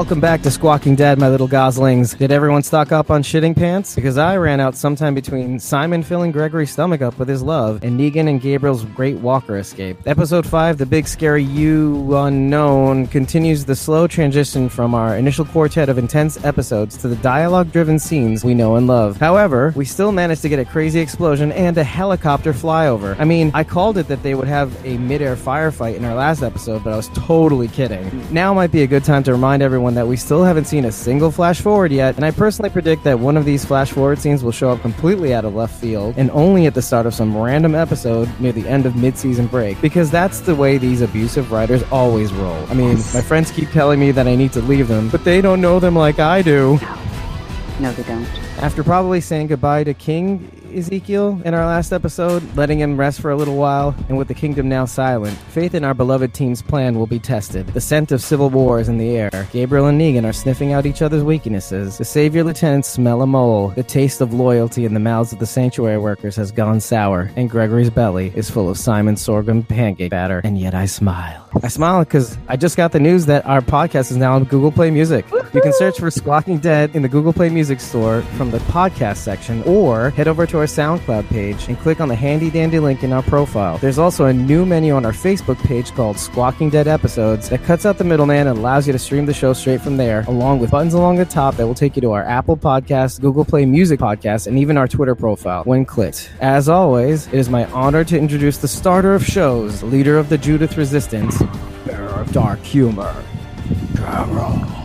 Welcome back to Squawking Dead, my little goslings. Did everyone stock up on shitting pants? Because I ran out sometime between Simon filling Gregory's stomach up with his love and Negan and Gabriel's great walker escape. Episode 5, The Big Scary You Unknown, continues the slow transition from our initial quartet of intense episodes to the dialogue driven scenes we know and love. However, we still managed to get a crazy explosion and a helicopter flyover. I mean, I called it that they would have a mid-air firefight in our last episode, but I was totally kidding. Now might be a good time to remind everyone that we still haven't seen a single flash forward yet, and I personally predict that one of these flash forward scenes will show up completely out of left field and only at the start of some random episode near the end of mid-season break, because that's the way these abusive writers always roll. I mean, my friends keep telling me that I need to leave them, but they don't know them like I do. No, they don't. After probably saying goodbye to King Ezekiel in our last episode, letting him rest for a little while, and with the kingdom now silent, faith in our beloved team's plan will be tested. The scent of civil war is in the air. Gabriel and Negan are sniffing out each other's weaknesses. The savior lieutenants smell a mole. The taste of loyalty in the mouths of the sanctuary workers has gone sour, and Gregory's belly is full of Simon sorghum pancake batter, and yet I smile. I smile because I just got the news that our podcast is now on Google Play Music. You can search for Squawking Dead in the Google Play Music store from the podcast section, or head over to our SoundCloud page and click on the handy dandy link in our profile. There's also a new menu on our Facebook page called Squawking Dead Episodes that cuts out the middleman and allows you to stream the show straight from there, along with buttons along the top that will take you to our Apple Podcast, Google Play Music Podcast, and even our Twitter profile when clicked. As always, it is my honor to introduce the starter of shows, leader of the Judith Resistance, bearer of dark humor, Carol.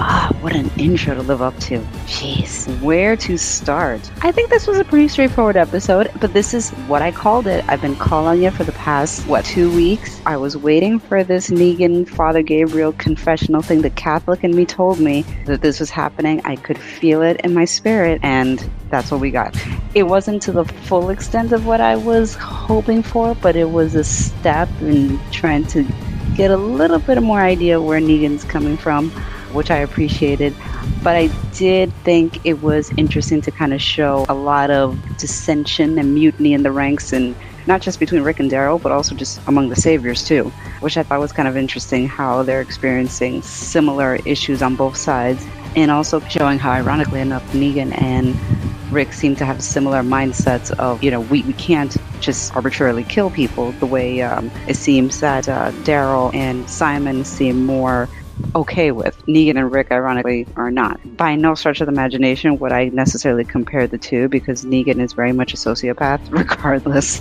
Ah, what an intro to live up to. Jeez, where to start? I think this was a pretty straightforward episode, but this is what I called it. I've been calling it for the past, what, two weeks? I was waiting for this Negan Father Gabriel confessional thing. The Catholic in me told me that this was happening. I could feel it in my spirit, and that's what we got. It wasn't to the full extent of what I was hoping for, but it was a step in trying to get a little bit more idea where Negan's coming from which I appreciated. But I did think it was interesting to kind of show a lot of dissension and mutiny in the ranks and not just between Rick and Daryl, but also just among the saviors too, which I thought was kind of interesting how they're experiencing similar issues on both sides, and also showing how, ironically enough, Negan and Rick seem to have similar mindsets of, you know, we, we can't just arbitrarily kill people the way um, it seems that uh, Daryl and Simon seem more okay with. Negan and Rick, ironically, are not. By no stretch of the imagination would I necessarily compare the two because Negan is very much a sociopath, regardless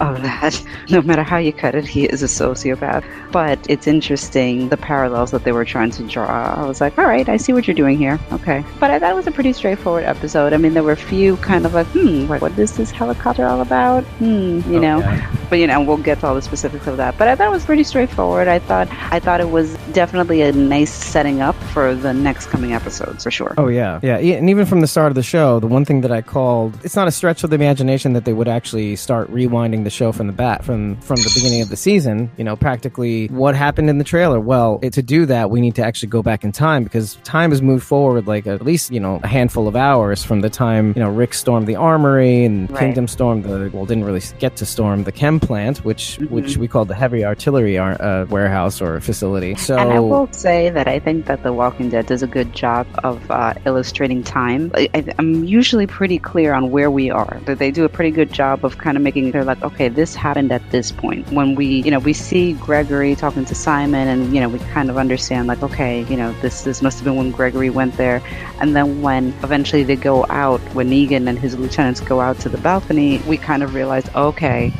of that. No matter how you cut it, he is a sociopath. But it's interesting the parallels that they were trying to draw. I was like, all right, I see what you're doing here. Okay. But I thought it was a pretty straightforward episode. I mean, there were a few kind of like, hmm, what, what is this helicopter all about? Hmm, you know. But you know, we'll get to all the specifics of that. But I thought it was pretty straightforward. I thought I thought it was definitely a nice setting up for the next coming episodes for sure. Oh yeah, yeah, and even from the start of the show, the one thing that I called it's not a stretch of the imagination that they would actually start rewinding the show from the bat from from the beginning of the season. You know, practically what happened in the trailer. Well, it, to do that, we need to actually go back in time because time has moved forward like at least you know a handful of hours from the time you know Rick stormed the armory and Right. Kingdom stormed the well didn't really get to storm the chem plant, which which we called the heavy artillery ar- uh, warehouse or facility. So And I will say that I think that The Walking Dead does a good job of uh, illustrating time. I, I, I'm usually pretty clear on where we are. That they do a pretty good job of kind of making it like, okay, this happened at this point. When we, you know, we see Gregory talking to Simon, and you know, we kind of understand like, okay, you know, this this must have been when Gregory went there. And then when eventually they go out, when Negan and his lieutenants go out to the balcony, we kind of realize, okay,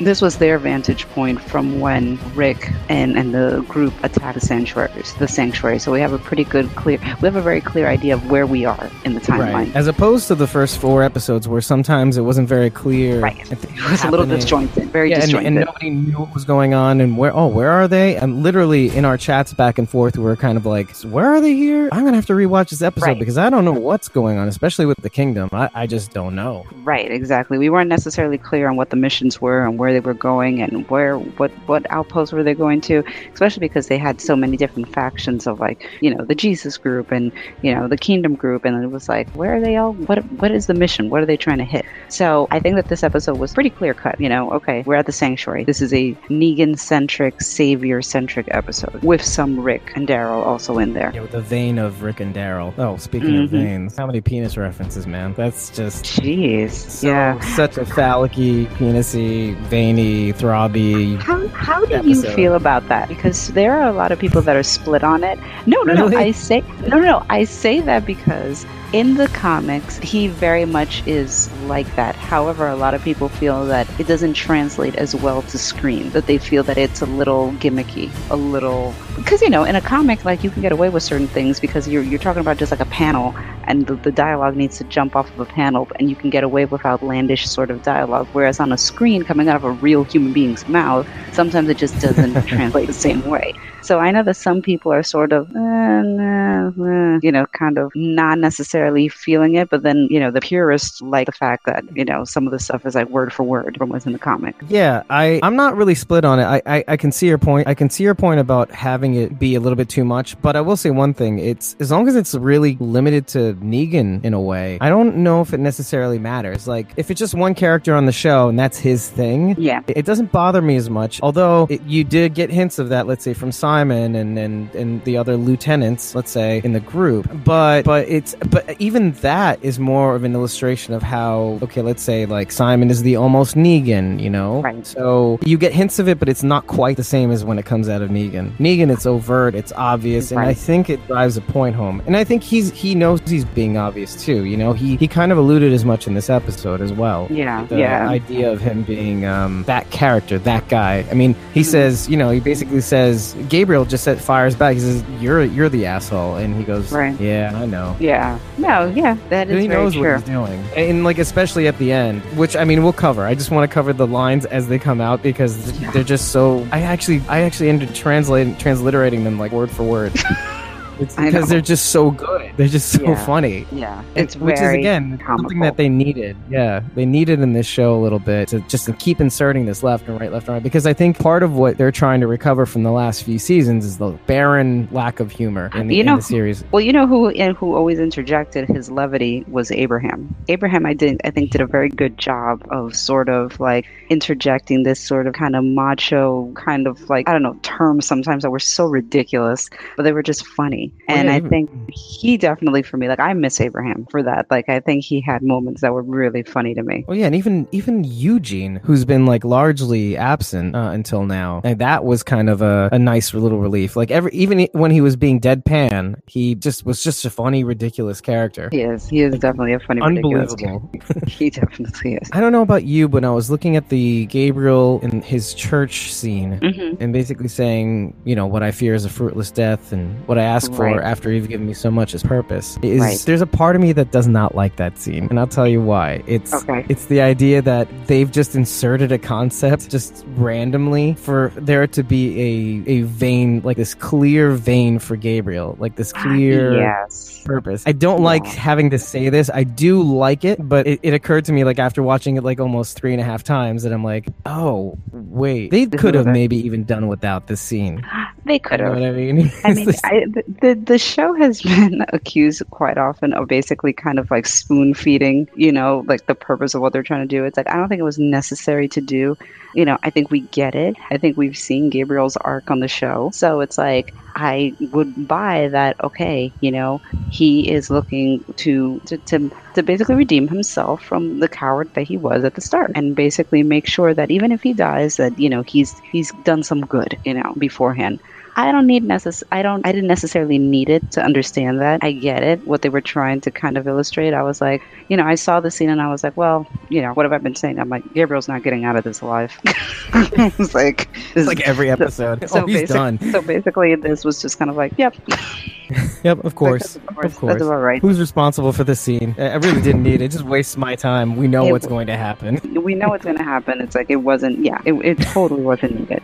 this was their vantage point from when Rick and, and the group attacked the sanctuaries, the sanctuary. So we have a pretty good clear, we have a very clear idea of where we are in the timeline. Right. As opposed to the first four episodes, where sometimes it wasn't very clear. Right. It was a little disjointed, very Yeah, and, disjointed. and nobody knew what was going on and where. Oh, where are they? And literally in our chats back and forth, we were kind of like, "Where are they here?" I'm gonna have to rewatch this episode Right. because I don't know what's going on, especially with the kingdom. I, I just don't know. Right, exactly. We weren't necessarily clear on what the missions were and where they were going and where what what outposts were they going to, especially because they had so many different factions of like, you know, the Jesus group and, you know, the kingdom group. And it was like, where are they all? What, what is the mission? What are they trying to hit? So I think that this episode was pretty clear cut. You know, okay, we're at the sanctuary. This is a Negan centric, savior centric episode with some Rick and Daryl also in there. Yeah, with the vein of Rick and Daryl. Oh, speaking of Mhm. veins, how many penis references, man? That's just Jeez. so, yeah. such a phallic-y, penisy, veiny, throbby. How, how do you feel about that? Because there are a lot of people that are split on it. No, no, Really? no. I say no, no, no. I say that because in the comics, he very much is like that. However, a lot of people feel that it doesn't translate as well to screen. That they feel that it's a little gimmicky, a little because you know, in a comic, like you can get away with certain things because you're you're talking about just like a panel, and the, the dialogue needs to jump off of a panel, and you can get away with outlandish sort of dialogue. Whereas on a screen, coming out of a real human being's mouth, sometimes it just doesn't translate the same way. So I know that some people are sort of, eh, nah, eh, you know, kind of not necessarily feeling it, but then you know the purists like the fact that you know some of the stuff is like word for word from what's in the comic. Yeah, I I'm not really split on it. I, I I can see your point. I can see your point about having it be a little bit too much. But I will say one thing: it's as long as it's really limited to Negan in a way. I don't know if it necessarily matters. Like if it's just one character on the show and that's his thing. Yeah. It doesn't bother me as much, although it, you did get hints of that. Let's say from Simon and, and and the other lieutenants, let's say in the group. But but it's but even that is more of an illustration of how okay, let's say like Simon is the almost Negan, you know. Right. So you get hints of it, but it's not quite the same as when it comes out of Negan. Negan, it's overt, it's obvious, and I think it drives a point home. And I think he's he knows he's being obvious too. You know, he he kind of alluded as much in this episode as well Yeah. the yeah. idea of him being um, that character, that guy. I mean, he Mhm. says, you know, he basically says Gabriel just set fires back. He says, "You're you're the asshole," and he goes, Right. "Yeah, I know." yeah. No. Yeah. That is he very knows true. what he's doing, and like especially at the end, which I mean we'll cover. I just want to cover the lines as they come out because Yeah. they're just so. I actually I actually ended translating transliterating them like word for word. It's because they're just so good. They're just so Yeah. funny. Yeah. It's which very is again something that they needed. Yeah, they needed in this show a little bit to just to keep inserting this left and right, left and right. Because I think part of what they're trying to recover from the last few seasons is the barren lack of humor in the, You in the series. Well, you know who and who always interjected his levity was Abraham. Abraham, I did, I think, did a very good job of sort of like interjecting this sort of kind of macho kind of like I don't know terms sometimes that were so ridiculous, but they were just funny. And yeah, I think he definitely for me, like I miss Abraham for that. Like I think he had moments that were really funny to me. Well, yeah, and even even Eugene, who's been like largely absent uh, until now, and that was kind of a, a nice little relief. Like every even when he was being deadpan, he just was just a funny, ridiculous character. He is. He is definitely a funny, Unbelievable. he definitely is. I don't know about you, but I was looking at the Gabriel in his church scene. hmm and basically saying, you know, what I fear is a fruitless death, and what I ask for Right. after you've given me so much as purpose. Is Right. there's a part of me that does not like that scene, and I'll tell you why. It's Okay. it's the idea that they've just inserted a concept just randomly for there to be a a vein, like this clear vein for Gabriel, like this clear Yes. purpose. I don't like having to say this. I do like it, but it, it occurred to me like after watching it like almost three and a half times that I'm like, oh wait, they could have maybe even done without this scene. They could You know have. I mean? I mean, I, the, the the show has been accused quite often of basically kind of like spoon feeding, you know, like the purpose of what they're trying to do. It's like I don't think it was necessary to do. You know, I think we get it. I think we've seen Gabriel's arc on the show, so it's like I would buy that. Okay, you know, he is looking to to to, to basically redeem himself from the coward that he was at the start, and basically make sure that even if he dies, that you know he's he's done some good, you know, beforehand. I don't need necess- I don't I didn't necessarily need it to understand that. I get it what they were trying to kind of illustrate. I was like, you know, I saw the scene and I was like, well, you know, what have I been saying? I'm like, Gabriel's not getting out of this alive. it's like, it's like every episode. so oh, he's basic- done. So basically, this was just kind of like, yep, Yep, of course. of Of course, course. that's about right. Who's responsible for this scene? I I really didn't need it. It just wastes my time. We know It what's going to happen. We know what's going to happen. It's like it wasn't. Yeah, it, it totally wasn't needed.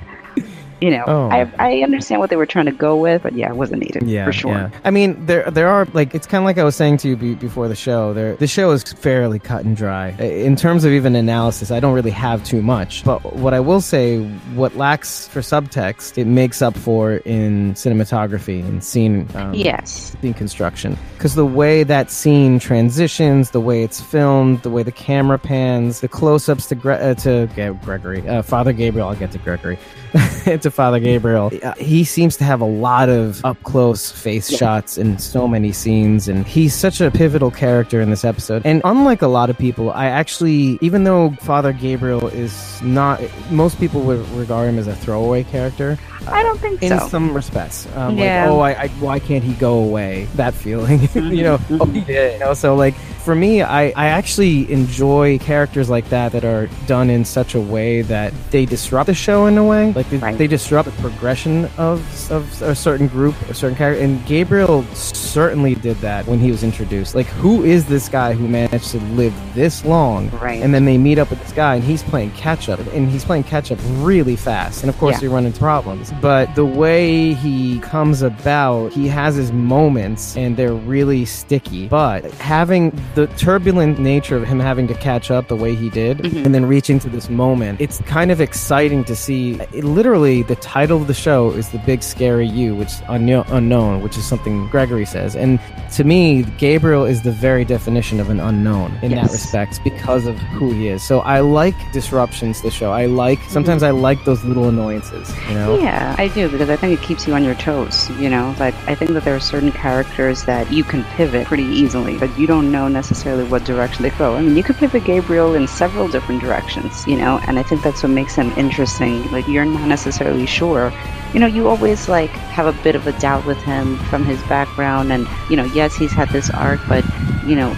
You know, Oh. I I understand what they were trying to go with, but yeah, it wasn't needed Yeah, for sure. yeah. I mean, there there are like it's kind of like I was saying to you be, before the show. There, the show is fairly cut and dry in terms of even analysis. I don't really have too much, but what I will say, what lacks for subtext, it makes up for in cinematography and scene. Um, Yes. scene construction because the way that scene transitions, the way it's filmed, the way the camera pans, the close-ups to Gre- uh, to Gregory, uh, Father Gabriel. I'll get to Gregory, to Father Gabriel. He seems to have a lot of up-close face Yeah. shots in so many scenes, and he's such a pivotal character in this episode. And unlike a lot of people, I actually, even though Father Gabriel is not, most people would regard him as a throwaway character I don't think so. in so. some respects. Um, Yeah. Like, oh, I, I, why can't he go away? That feeling, you know. Oh, he did. You know. So, like, for me, I, I actually enjoy characters like that that are done in such a way that they disrupt the show in a way. Like, they, Right. they disrupt the progression of of a certain group, a certain character. And Gabriel certainly did that when he was introduced. Like, who is this guy who managed to live this long? Right. And then they meet up with this guy, and he's playing catch up, and he's playing catch up really fast. And of course, Yeah. you run into problems. But the way he comes about, he has his moments, and they're really sticky. But having the turbulent nature of him having to catch up the way he did, Mhm. and then reaching to this moment, it's kind of exciting to see. It, literally, the title of the show is "The Big Scary You," which is unknown, unknown, which is something Gregory says. And to me, Gabriel is the very definition of an unknown in that respect because of who he is. So I like disruptions to the show. I like sometimes I like those little annoyances. You know. Yeah, I do because I think it keeps you on your toes. You know, like I think that there are certain characters that you can pivot pretty easily, but you don't know necessarily what direction they go. I mean, you could pivot Gabriel in several different directions, you know, and I think that's what makes him interesting. Like you're not necessarily sure. You know, you always like have a bit of a doubt with him from his background, and you know, yes, he's had this arc, but you know,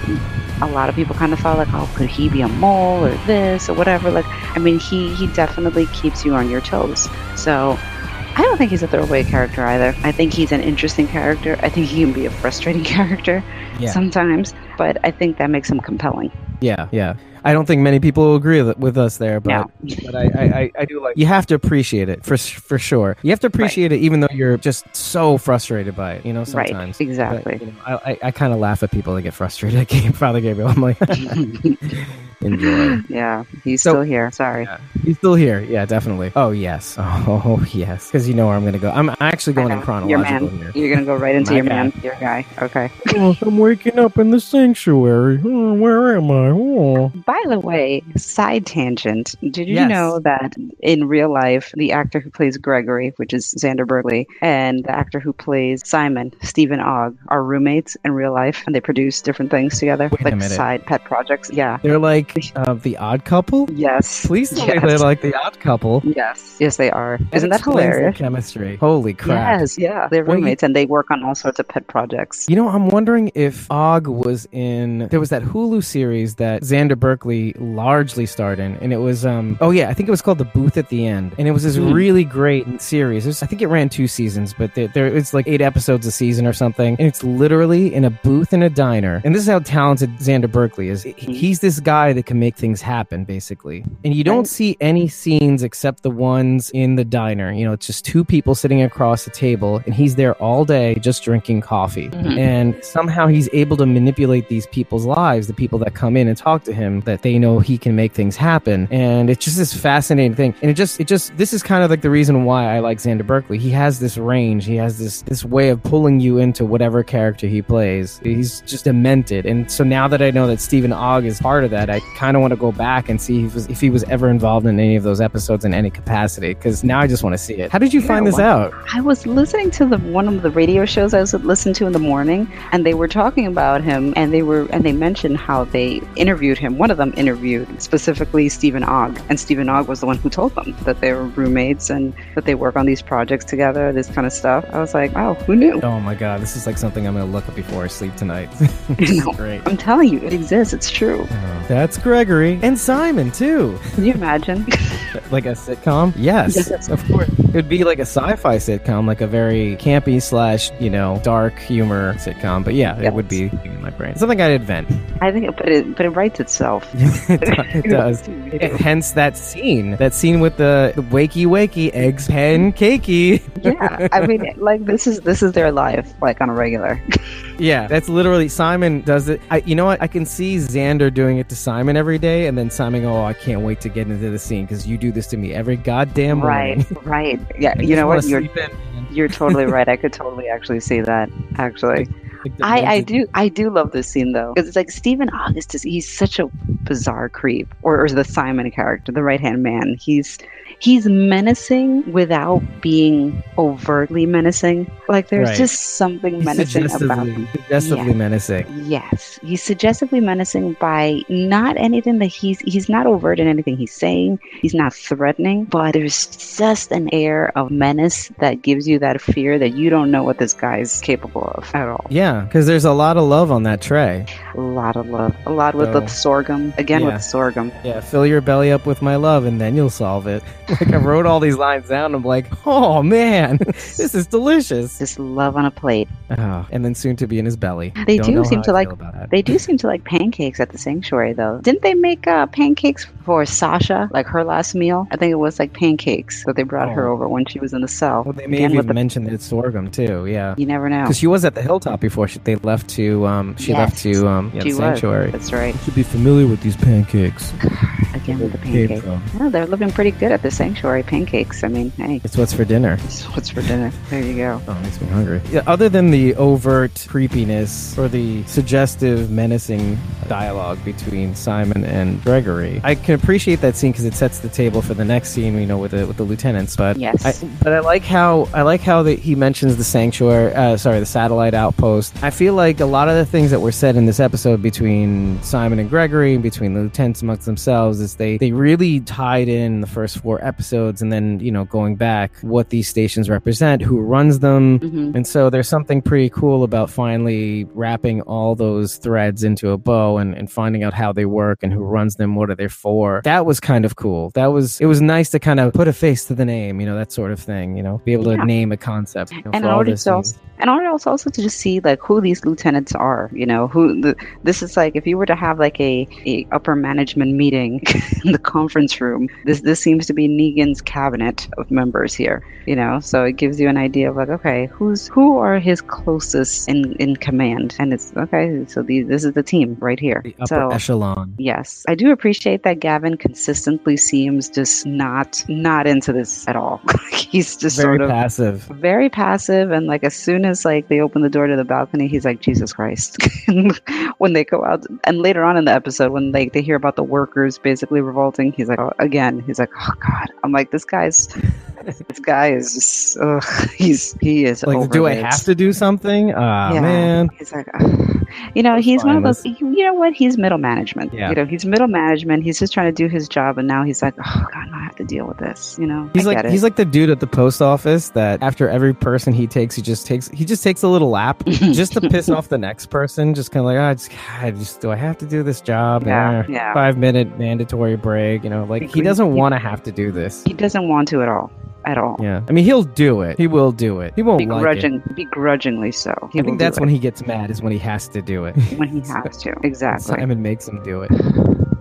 a lot of people kind of thought like, oh, could he be a mole or this or whatever? Like, I mean, he he definitely keeps you on your toes. So. I don't think he's a throwaway character either. I think he's an interesting character. I think he can be a frustrating character Yeah. sometimes, but I think that makes him compelling. Yeah, yeah. I don't think many people will agree with, us there, but No. but I, I, I- I do like. You have to appreciate it for for sure. You have to appreciate it, even though you're just so frustrated by it. You know, Right, sometimes exactly. But, you know, I I, I kind of laugh at people that get frustrated at Game Father Gabriel. I'm like, enjoy. yeah, he's So- still here. Sorry. Yeah. He's still here. Yeah, definitely. Oh yes. Oh yes. Because you know where I'm gonna go. I'm actually going in Okay, Your chronological man. here. You're gonna go right into your guy. man, your guy. Okay. Oh, I'm waking up in the sanctuary. Oh, where am I? Oh. By the way, side tangent. Did you Yes. know that in real life, the actor who plays Gregory, which is Xander Berkeley, and the actor who plays Simon, Stephen Ogg, are roommates in real life, and they produce different things together, Wait a like minute. side pet projects. Yeah. They're like uh, the Odd Couple. Yes. Please tell me they're like the Odd Couple. Yes. Yes, they are. Isn't that explains their hilarious? chemistry. Holy crap. Yes, yeah. They're Well, you- roommates and they work on all sorts of pet projects. You know, I'm wondering if Ogg was in. There was that Hulu series that Xander Berkeley largely starred in, and it was um. Oh yeah, I think it was called The Booth at the End, and it was this Hmm. really great series. Was- I think it ran two seasons, but there, there it's like eight episodes a season or something, and it's literally in a booth in a diner. And this is how talented Xander Berkeley is. He's this guy that can make things happen, basically. And you don't see any scenes except the ones in the diner. You know, it's just two people sitting across the table, and he's there all day just drinking coffee. Mhm. And somehow he's able to manipulate these people's lives, the people that come in and talk to him, that they know he can make things happen. And it's just this fascinating thing. And it just, it just, this is kind of like the reason why I like Xander Berkeley. He has this range. He has this, this way of pulling you into whatever character he plays. He's just demented. And so now that I know that Stephen Ogg is part of that, I kind of want to go back and see if, if he was ever involved in any of those episodes in any capacity. Because now I just want to see it. How did you find Yeah, this out? I was listening to the one of the radio shows I was listening to in the morning, and they were talking about him, and they were and they mentioned how they interviewed him. One of them interviewed specifically Stephen Ogg, and Stephen Ogg was the one who told them that they were roommates and that they work on these projects together, this kind of stuff. I was like, wow, who knew? Oh my god, this is like something I'm gonna look up before I sleep tonight. You This is know. great. I'm telling you, it exists. It's true. Oh, that's it's Gregory and Simon too. Can you imagine? like a sitcom? Yes, Yes. of course. It would be like a sci-fi sitcom, like a very campy slash you know dark humor sitcom. But yeah, it would be in my brain. Something I'd invent. I think, but it but it writes itself. it, do- it does. Hence that scene, that scene with the, the wakey wakey eggs pen cakey. yeah, I mean, like this is this is their life, like on a regular. Yeah, that's literally Simon does it. I, you know what? I can see Xander doing it to Simon every day, and then Simon, oh, I can't wait to get into the scene because you do this to me every goddamn morning. Right, right. Yeah, you know what? You're in, you're totally right. I could totally actually see that. Actually, Like I, I do I do love this scene though because it's like Stephen Ogg is he's such a bizarre creep or, or the Simon character the right hand man. He's he's menacing without being overtly menacing. Like there's Right. just something menacing about him. suggestively Yeah. menacing. yes. He's suggestively menacing by not anything that he's he's not overt in anything he's saying. He's not threatening but there's just an air of menace that gives you that fear that you don't know what this guy's capable of at all. Yeah, because there's a lot of love on that tray. A lot of love. A lot with So- the sorghum. Again Yeah. with sorghum. Yeah, fill your belly up with my love, and then you'll solve it. Like I wrote all these lines down. I'm like, oh man, this is delicious. Just love on a plate. Oh, and then soon to be in his belly. They Don't do know seem to I like- feel about that. They do seem to like pancakes at the sanctuary though. Didn't they make uh, pancakes for Sasha, like her last meal? I think it was like pancakes that they brought her Oh. over when she was in the cell. Well, they may Again have even the- mentioned that it's sorghum too. Yeah, You never know. because she was at the hilltop before she, they left to. Um, she left to um, yeah, she the was. sanctuary. That's right. should be familiar with these pancakes. Again with the pancakes. from. Yeah, they're living pretty good at the sanctuary. Pancakes. I mean, hey, It's what's for dinner. it's what's for dinner. There you go. Oh, it makes me hungry. Yeah, other than the overt creepiness or the suggestive, menacing dialogue between Simon and Gregory, I can appreciate that scene because it sets the table for the next scene. You know, with the with the lieutenants. But Yes. I, but I like how I like how that he mentions the sanctuary. Uh, sorry, the satellite outpost. I feel like a lot of the things that were said in this episode between Simon and Gregory, and between the lieutenants amongst themselves, is they they really tied in the first four episodes, and then you know going back what these stations represent, who runs them, hmm and so there's something pretty cool about finally wrapping all those threads into a bow and, and finding out how they work and who runs them, what are they for. That was kind of cool. That was it was nice to kind of put a face to the name, you know, that sort of thing, you know, be able to name a concept. you know, And all this so- and- and also also to just see like who these lieutenants are you know who the, this is like if you were to have like a, a upper management meeting in the conference room this this seems to be negan's cabinet of members here you know so it gives you an idea of like okay who's who are his closest in in command and it's okay so these this is the team right here the upper so echelon. Yes, I do appreciate that Gavin consistently seems just not not into this at all. He's just Very sort of passive. very passive and like as soon as like they open the door to the balcony he's like jesus christ when they go out and later on in the episode when like they hear about the workers basically revolting he's like oh, again he's like oh god i'm like this guy's this guy is just ugh, he's he is Like, over do I have to do something? Ah, Yeah. man. He's like, "Ugh." You know, he's one of those. You know what? He's middle management. Yeah. You know, he's middle management. He's just trying to do his job, and now he's like, oh god, I have to deal with this. You know, He's I like get it. he's like the dude at the post office that after every person he takes, he just takes he just takes a little lap just to piss off the next person. Just kind of like, ah, just, I just do I have to do this job? Yeah, Eh, yeah. Five minute mandatory break. You know, like he doesn't want to have to do this. he doesn't want to at all, at all. Yeah, I mean he'll do it. He will do it. He won't like it. Begrudging, begrudgingly so. He I think that's when he gets mad is when he has to do it. when he has to. Exactly. Simon makes him do it.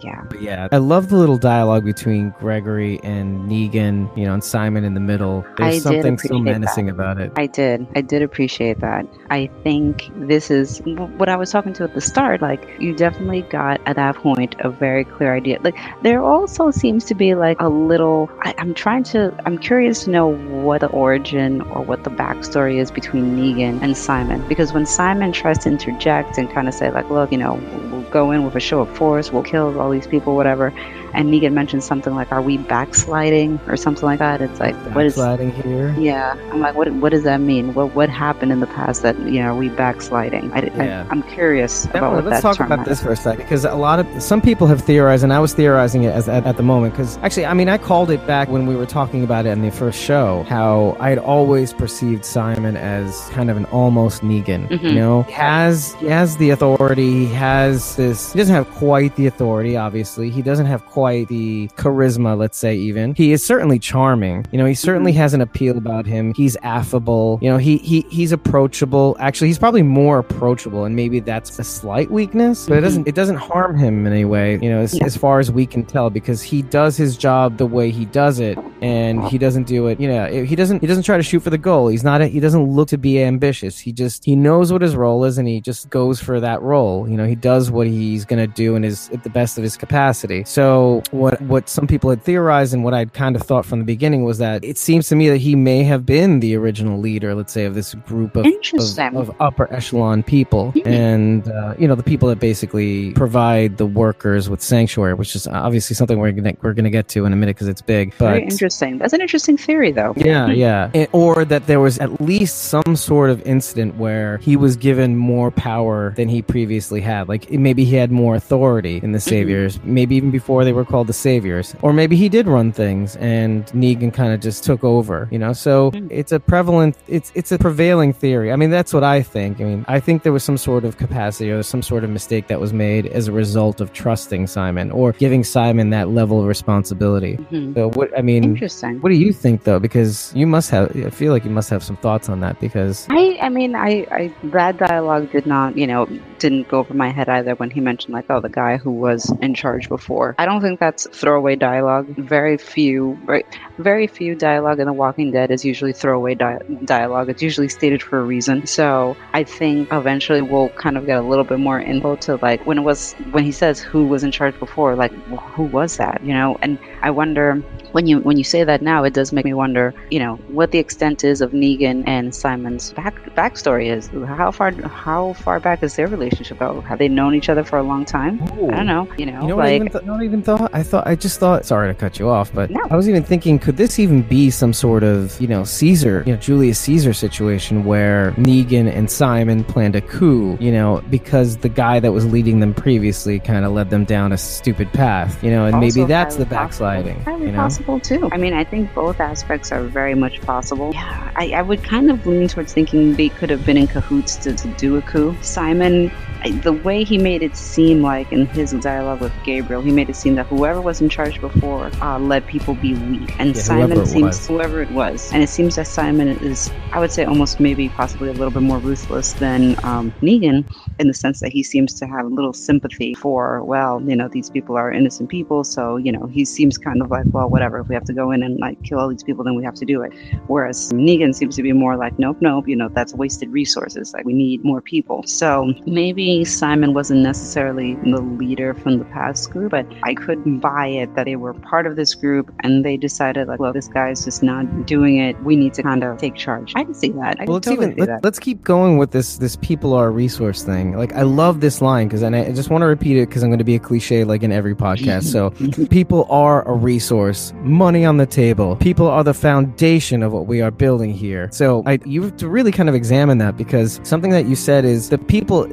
Yeah. But yeah, I love the little dialogue between Gregory and Negan, you know, and Simon in the middle. There's I something so appreciate menacing about it. I did. I did appreciate that. I think this is what I was talking to at the start. Like, you definitely got at that point a very clear idea. Like, there also seems to be like a little. I, I'm trying to. I'm curious to know what the origin or what the backstory is between Negan and Simon. Because when Simon tries to interject and kind of say, like, look, you know, we'll go in with a show of force, we'll kill all these people, whatever. And Negan mentions something like, "Are we backsliding?" or something like that. It's like, what is Backsliding here. yeah, I'm like, what? What does that mean? What What happened in the past that you know are we backsliding? I, Yeah. I, am curious Yeah, about well, let's talk about this for a second because a lot of some people have theorized, and I was theorizing it as at, at the moment because actually, I mean, I called it back when we were talking about it in the first show. How I had always perceived Simon as kind of an almost Negan. Mhm. You know, he has he has the authority. He has this. He doesn't have quite the authority. obviously. He doesn't have quite the charisma, let's say, even. He is certainly charming. You know, he certainly Mm-hmm. has an appeal about him. He's affable. You know, he, he he's approachable. Actually, he's probably more approachable, and maybe that's a slight weakness, but it doesn't it doesn't harm him in any way, you know, as, Mm-hmm. Yeah. as far as we can tell, because he does his job the way he does it, and he doesn't do it, you know, he doesn't he doesn't try to shoot for the goal. He's not a, he doesn't look to be ambitious. He just he knows what his role is, and he just goes for that role. You know, he does what he's gonna do and is at the best of his capacity. So what what some people had theorized and what I'd kind of thought from the beginning was that it seems to me that he may have been the original leader, let's say, of this group of of, of upper echelon people, Hmm. and uh, you know the people that basically provide the workers with sanctuary, which is obviously something we're gonna we're gonna get to in a minute because it's big. But Very interesting. That's an interesting theory, though. yeah, yeah. And- or that there was at least some sort of incident where he was given more power than he previously had. Like maybe he had more authority in the Saviors, maybe even before they were called the Saviors. Or maybe he did run things and Negan kind of just took over, you know? So it's a prevalent, it's, it's a prevailing theory. I mean, that's what I think. I mean, I think there was some sort of capacity or some sort of mistake that was made as a result of trusting Simon or giving Simon that level of responsibility. Mhm. So what, I mean, Interesting. what do you think though? Because you must have, I feel like you must have some thoughts on that because I, I mean, I, I, that dialogue did not, you know, didn't go over my head either when he mentioned, like, oh, the guy who was in charge before. I don't think that's throwaway dialogue. Very few, right? Very few dialogue in The Walking Dead is usually throwaway di- dialogue. It's usually stated for a reason. So I think eventually we'll kind of get a little bit more info to, like, when it was, when he says who was in charge before, like, who was that, you know? And I wonder when you when you say that now, it does make me wonder, you know, what the extent is of Negan and Simon's back backstory is. How far how far back is their relationship go? Have they known each other for a long time? I don't know. You know, You know what I like even, th- not even thought? I thought I just thought. Sorry to cut you off, but No. I was even thinking, could this even be some sort of you know Caesar, you know Julius Caesar situation where Negan and Simon planned a coup, you know, because the guy that was leading them previously kind of led them down a stupid path, you know, and maybe that's the highly possible. backsliding, Highly you know. possible too. I mean, I think both aspects are very much possible. Yeah, I, I would kind of lean towards thinking they could have been in cahoots to, to do a coup. Simon, the way he made it seem like in his dialogue with Gabriel, he made it seem that whoever was in charge before uh, let people be weak, and Yeah, Simon seems was. whoever it was, and it seems that Simon is, I would say, almost maybe possibly a little bit more ruthless than um, Negan, in the sense that he seems to have a little sympathy for, well, you know, these people are innocent people, so you know, he seems kind of like, well, whatever. If we have to go in and like kill all these people, then we have to do it. Whereas Negan seems to be more like, nope, nope, you know, that's wasted resources. Like we need more people. So maybe Simon wasn't necessarily the leader from the past group, but I couldn't buy it that they were part of this group and they decided like, well, this guy's just not doing it. We need to kind of take charge. I can see that. I well, let's totally even see let, that. let's keep going with this this people are a resource thing. Like I love this line because I just want to repeat it because I'm going to be a cliche like in every podcast. So people are a resource, money on the table. People are the foundation of what we are building here. So I you have to really kind of examine that because something that you said is the people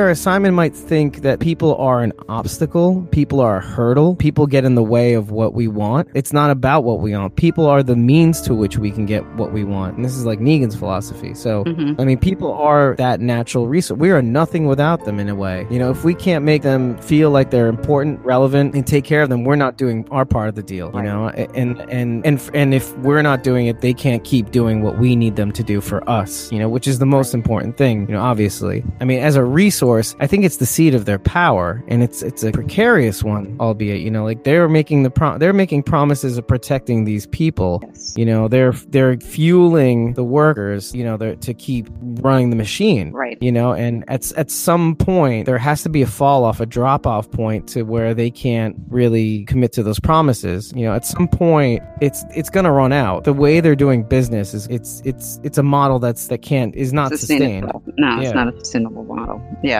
whereas Simon might think that people are an obstacle, people are a hurdle, people get in the way of what we want. It's not about what we want. People are the means to which we can get what we want. And this is like Negan's philosophy. So Mhm. I mean, people are that natural resource. We are nothing without them in a way. You know, if we can't make them feel like they're important, relevant, and take care of them, we're not doing our part of the deal. You know, and and and and if we're not doing it, they can't keep doing what we need them to do for us. You know, which is the most important thing. You know, obviously. I mean, as a resource, I think it's the seat of their power, and it's it's a precarious one, albeit. You know, like they're making the pro- they're making promises of protecting these people Yes. you know, they're they're fueling the workers, you know, they're, to keep running the machine. Right. You know, and at at some point there has to be a fall off, a drop off point to where they can't really commit to those promises. You know, at some point it's it's gonna run out. The way they're doing business is it's it's it's a model that's that can't is not sustained. sustainable. No, Yeah. it's not a sustainable model. Yeah.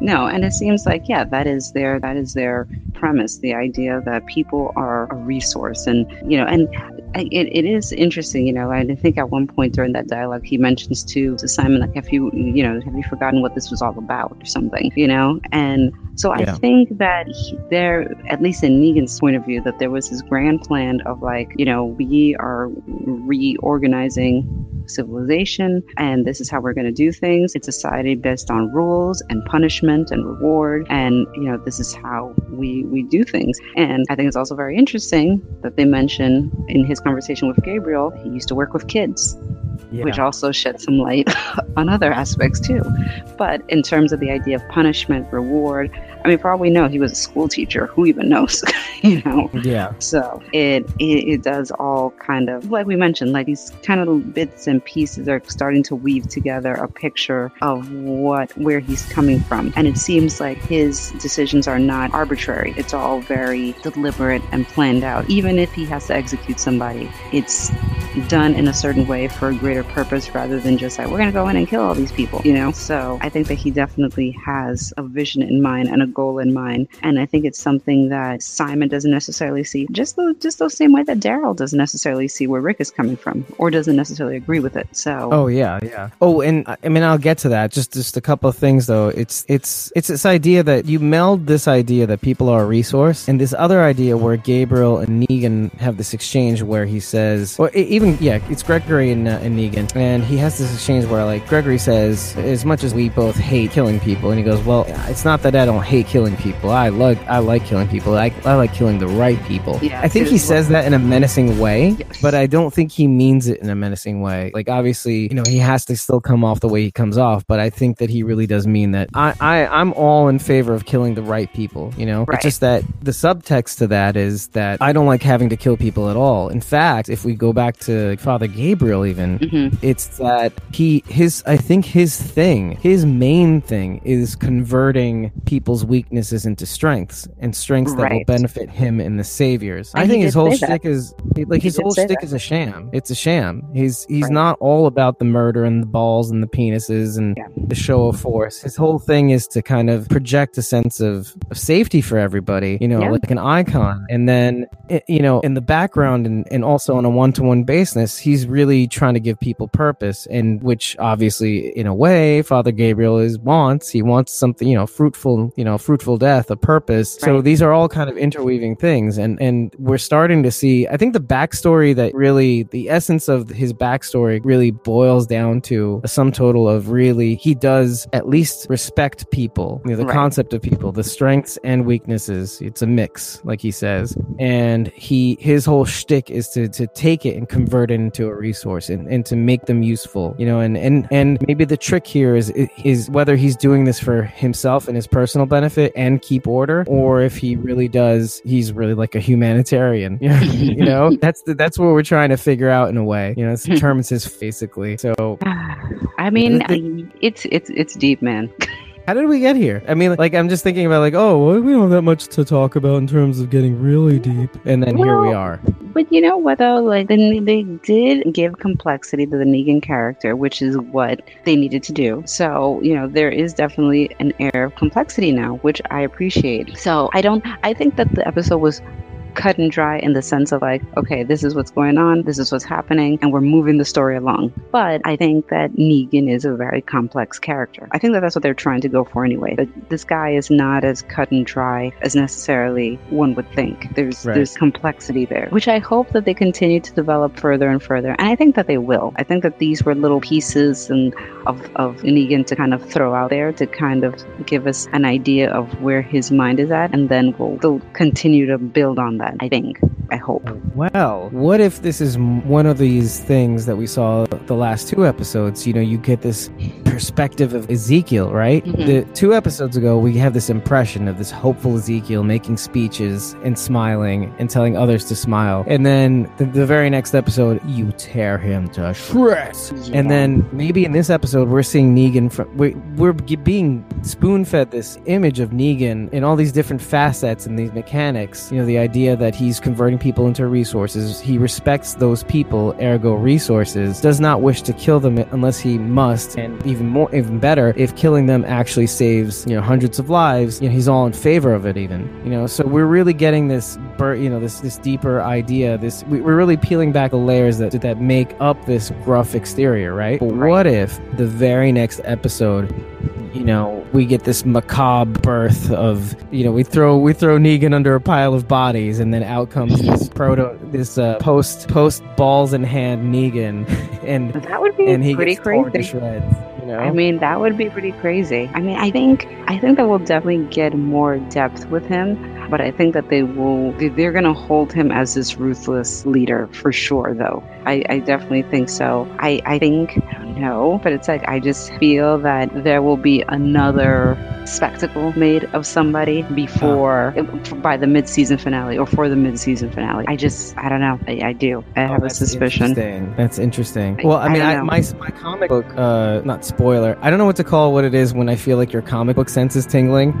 No, and it seems like yeah, that is their that is their premise, the idea that people are a resource and you know, and it, it is interesting, you know, I think at one point during that dialogue he mentions to, to Simon like have you you know, have you forgotten what this was all about or something, you know? And so I think that he, there, at least in Negan's point of view, that there was this grand plan of like, you know, we are reorganizing civilization and this is how we're going to do things. It's a society based on rules and punishment and reward. And, you know, this is how we, we do things. And I think it's also very interesting that they mention in his conversation with Gabriel, he used to work with kids. Yeah. Which also shed some light on other aspects too. But in terms of the idea of punishment, reward, I mean, for all we know, he was a school teacher. Who even knows? you know? Yeah. So it, it, it does all kind of like we mentioned, like these kind of bits and pieces are starting to weave together a picture of what where he's coming from, and it seems like his decisions are not arbitrary. It's all very deliberate and planned out. Even if he has to execute somebody, it's done in a certain way for a greater purpose rather than just like we're gonna go in and kill all these people. You know? So I think that he definitely has a vision in mind and a goal in mind. And I think it's something that Simon doesn't necessarily see, just the just the same way that Daryl doesn't necessarily see where Rick is coming from, or doesn't necessarily agree with it. So. Oh yeah, yeah. Oh, and I mean, I'll get to that. Just just a couple of things though. It's it's it's this idea that you meld this idea that people are a resource, and this other idea where Gabriel and Negan have this exchange where he says, or even yeah, it's Gregory and, uh, and Negan, and he has this exchange where like Gregory says, as much as we both hate killing people, and he goes, well, it's not that I don't hate hate killing people. I like I like killing people. I, I like killing the right people. Yeah, I think he says that in a menacing way, yes. but I don't think he means it in a menacing way. Like obviously, you know, he has to still come off the way he comes off, but I think that he really does mean that. I, I I'm all in favor of killing the right people. You know, right. it's just that the subtext to that is that I don't like having to kill people at all. In fact, if we go back to Father Gabriel, even mm-hmm. it's that he his I think his thing, his main thing is converting people's weaknesses into strengths and strengths that right. will benefit him and the saviors. And I think his whole shtick is like he his whole shtick is a sham. It's a sham. He's he's right. not all about the murder and the balls and the penises and yeah. the show of force. His whole thing is to kind of project a sense of, of safety for everybody, you know, yeah. like an icon. And then you know, in the background and, and also on a one to one basis, he's really trying to give people purpose and which obviously in a way Father Gabriel is wants. He wants something, you know, fruitful, you know, fruitful death, a purpose. Right. So these are all kind of interweaving things, and and we're starting to see. I think the backstory that really the essence of his backstory really boils down to a sum total of really he does at least respect people, you know, the right. concept of people, the strengths and weaknesses. It's a mix, like he says, and he his whole shtick is to to take it and convert it into a resource and, and to make them useful, you know, and and and maybe the trick here is is whether he's doing this for himself and his personal benefit benefit and keep order, or if he really does, he's really like a humanitarian. you know, that's the, that's what we're trying to figure out in a way. You know, it determines his basically. So, I mean, it's it's it's deep, man. How did we get here? I mean, like, I'm just thinking about, like, oh, well, we don't have that much to talk about in terms of getting really deep. And then well, here we are. But you know what, though? Like, they, they did give complexity to the Negan character, which is what they needed to do. So, you know, there is definitely an air of complexity now, which I appreciate. So, I don't, I think that the episode was cut and dry in the sense of like, okay, this is what's going on, this is what's happening, and we're moving the story along. But I think that Negan is a very complex character. I think that that's what they're trying to go for anyway. But this guy is not as cut and dry as necessarily one would think. There's right. there's complexity there, which I hope that they continue to develop further and further. And I think that they will. I think that these were little pieces and of, of Negan to kind of throw out there to kind of give us an idea of where his mind is at, and then we'll, we'll continue to build on that, I think. I hope. Well, what if this is one of these things that we saw the last two episodes? You know, you get this perspective of Ezekiel, right? Mm-hmm. The two episodes ago, we have this impression of this hopeful Ezekiel making speeches and smiling and telling others to smile. And then the, the very next episode, you tear him to shreds. Yeah. And then maybe in this episode, we're seeing Negan from, we, we're being spoon fed this image of Negan in all these different facets and these mechanics. You know, the idea that he's converting people into resources. He respects those people, ergo resources, does not wish to kill them unless he must, and even more, even better, if killing them actually saves, you know, hundreds of lives, you know, he's all in favor of it even, you know, so we're really getting this, you know, this, this deeper idea, this, we're really peeling back the layers that, that make up this gruff exterior, right? But what if the very next episode you know, we get this macabre birth of, you know, we throw we throw Negan under a pile of bodies, and then out comes this proto, this uh, post post balls in hand Negan, and that would be and he pretty gets torn to shreds. You know, I mean, that would be pretty crazy. I mean, I think I think that we'll definitely get more depth with him, but I think that they will they- they're going to hold him as this ruthless leader for sure. Though I, I definitely think so. I I think I know, but it's like I just feel that there will be another spectacle made of somebody before by the mid-season finale or for the mid-season finale. I just I don't know. I, I do. I Oh, have a suspicion. Interesting. That's interesting. Well, I I mean, I, my my comic book, uh, not spoiler. I don't know what to call what it is when I feel like your comic book sense is tingling.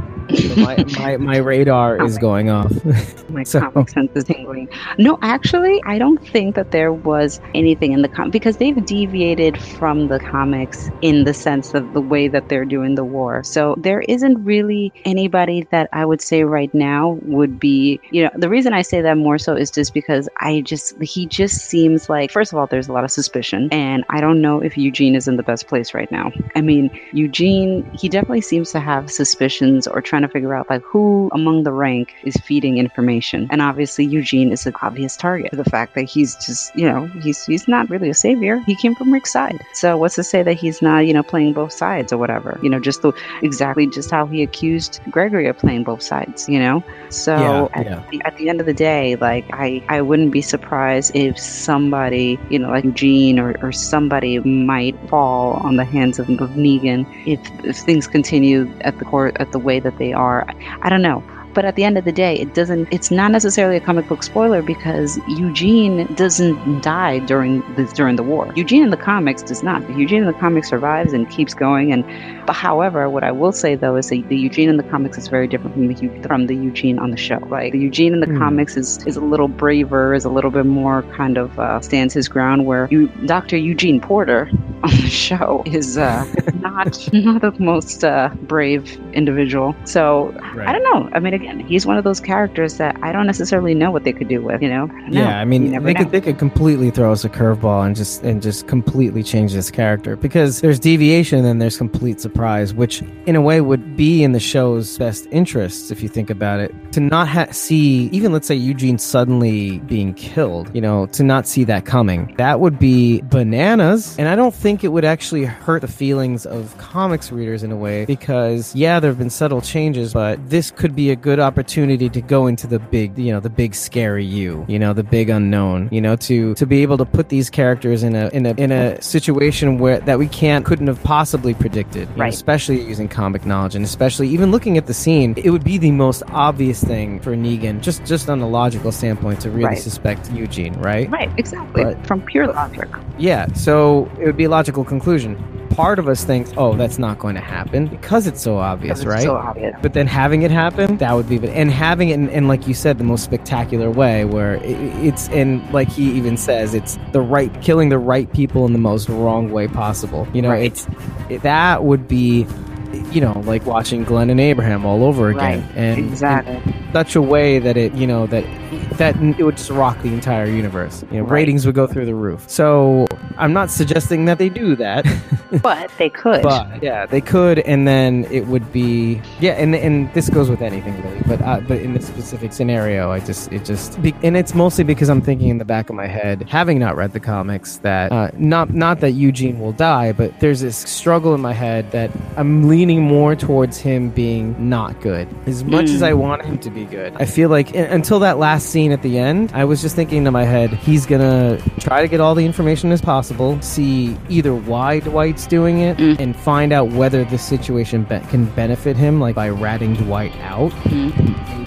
My, my my radar is going off. My So- comic sense is tingling. No, actually, I don't think that there was anything in the comic because they've deviated from the comics in the sense of the way that they're doing the war. So there isn't really anybody that I would say right now would be, you know, the reason I say that more so is just because I just, he just seems like, first of all, there's a lot of suspicion, and I don't know if Eugene is in the best place right now. I mean, Eugene, he definitely seems to have suspicions or trying to figure out like who among the rank is feeding information. And obviously Eugene is an obvious target for the fact that he's just, you know, he's he's not really a savior. He came from Rick's side. So what's to say that he's not, you know, playing both sides or whatever? You know, just the exactly just how he accused Gregory of playing both sides, you know? So Yeah, at, yeah. the, at the end of the day, like I, I wouldn't be surprised if somebody, you know, like Eugene or, or somebody might fall on the hands of, of Negan if, if things continue at the court at the way that they are. I don't know. But at the end of the day, it doesn't. It's not necessarily a comic book spoiler because Eugene doesn't die during the during the war. Eugene in the comics does not. Eugene in the comics survives and keeps going. And but however, what I will say though is that the Eugene in the comics is very different from the from the Eugene on the show. Like the Eugene in the Hmm. comics is is a little braver, is a little bit more kind of uh, stands his ground. Where you, Dr. Eugene Porter on the show is uh, not not the most uh, brave individual. So I don't know. I mean, again, he's one of those characters that I don't necessarily know what they could do with. You know? I don't know. Yeah, I mean, they know. could they could completely throw us a curveball and just and just completely change this character because there's deviation and there's complete surprise, which in a way would be in the show's best interests if you think about it. To not ha- see even let's say Eugene suddenly being killed, you know, to not see that coming, that would be bananas. And I don't think it would actually hurt the feelings of comics readers in a way because yeah, there have been subtle changes, but this could be a good opportunity to go into the big, you know, the big scary you, you know, the big unknown, you know, to to be able to put these characters in a in a in a situation where that we can't couldn't have possibly predicted, you know, Right. especially using comic knowledge and especially even looking at the scene, it would be the most obvious thing for Negan, just just on a logical standpoint, to really Right. suspect Eugene, right? Right, exactly. But- From pure logic. Yeah, so it would be a logical conclusion. Part of us thinks, oh, that's not going to happen because it's so obvious, right? So obvious. but then having it happen, that would be, and having it in, in like you said, the most spectacular way, where it, it's, and like he even says, it's the right, killing the right people in the most wrong way possible. You know, Right. it's it, that would be, you know, like watching Glenn and Abraham all over again, Right, and exactly. in such a way that it, you know, that that it would just rock the entire universe. You know, Right. ratings would go through the roof. So I'm not suggesting that they do that. But they could. But yeah, they could, and then it would be yeah, and and this goes with anything really, but uh, but in this specific scenario, I just it just be, and it's mostly because I'm thinking in the back of my head, having not read the comics, that uh, not not that Eugene will die, but there's this struggle in my head that I'm leaning more towards him being not good. As much as Mm. I want him to be good, I feel like until that last scene at the end, I was just thinking to my head, he's gonna try to get all the information as possible, see either why Dwight's doing it, Mm. and find out whether the situation be- can benefit him, like by ratting Dwight out. Mhm.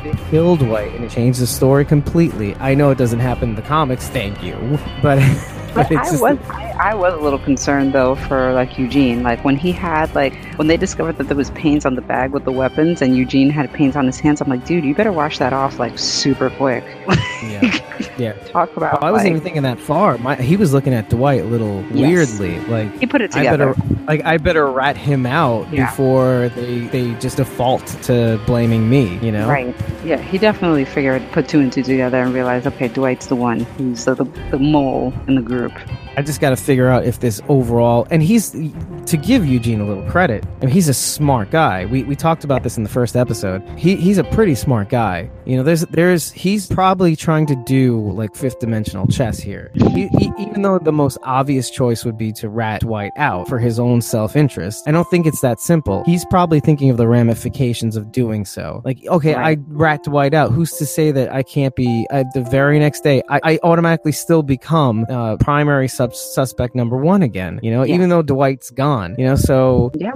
Maybe kill Dwight and change the story completely. I know it doesn't happen in the comics, thank you, but. But I was I, I was a little concerned though for like Eugene. Like when he had like when they discovered that there was paints on the bag with the weapons and Eugene had paints on his hands, I'm like, dude, you better wash that off like super quick. yeah. Yeah. Talk about Oh, I wasn't like, even thinking that far. My, he was looking at Dwight a little Yes. weirdly, like he put it I together. better like I better rat him out Yeah. before they they just default to blaming me, you know? Right. Yeah, he definitely figured, put two and two together and realized, okay, Dwight's the one who's the, the, the mole in the group. I just got to figure out if this overall, and he's to give Eugene a little credit. I mean, he's a smart guy. We, we talked about this in the first episode. He he's a pretty smart guy. You know, there's there's he's probably trying to do like fifth dimensional chess here. He, he, even though the most obvious choice would be to rat Dwight out for his own self interest, I don't think it's that simple. He's probably thinking of the ramifications of doing so. Like, okay, Right. I rat Dwight out. Who's to say that I can't be uh, the very next day? I, I automatically still become uh, primary sub- suspect number one again. You know, Yeah. even though Dwight's gone. You know, so Yeah.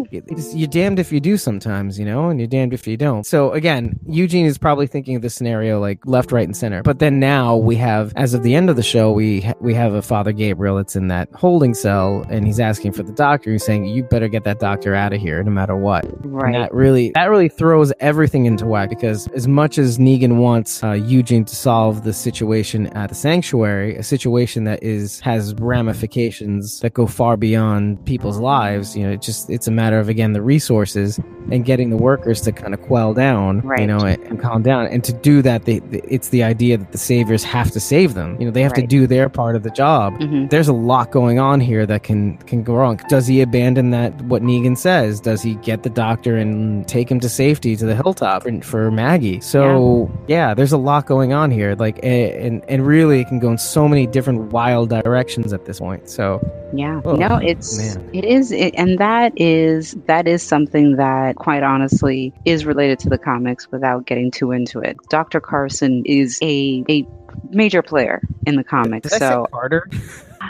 you're damned if you do sometimes, you know, and you're damned if you don't. So again, Eugene is probably thinking of this scenario like left, right, and center. But then now we have, as of the end of the show, we ha- we have a Father Gabriel that's in that holding cell, and he's asking for the doctor. He's saying, "You better get that doctor out of here, no matter what." And Right. that really that really throws everything into whack because as much as Negan wants uh, Eugene to solve the situation at the sanctuary, a situation that is has ramifications that go far beyond people's lives, you know, it just it's a matter of again the resources and getting the workers to kind of quell down, right. you know, and, calm down. And to do that, they, it's the idea that the saviors have to save them. You know, they have to do their part of the job Mhm. there's a lot going on here that can can go wrong. Does he abandon that what Negan says? Does he get the doctor and take him to safety to the hilltop for, for Maggie? So yeah. there's a lot going on here. Like and and really it can go in so many different wild directions at this point. So Yeah. Oh, no, it's man. it is it, and that is that is something that quite honestly is related to the comics without getting too into it. Dr. Carson is a a major player in the comics. did I so say Carter?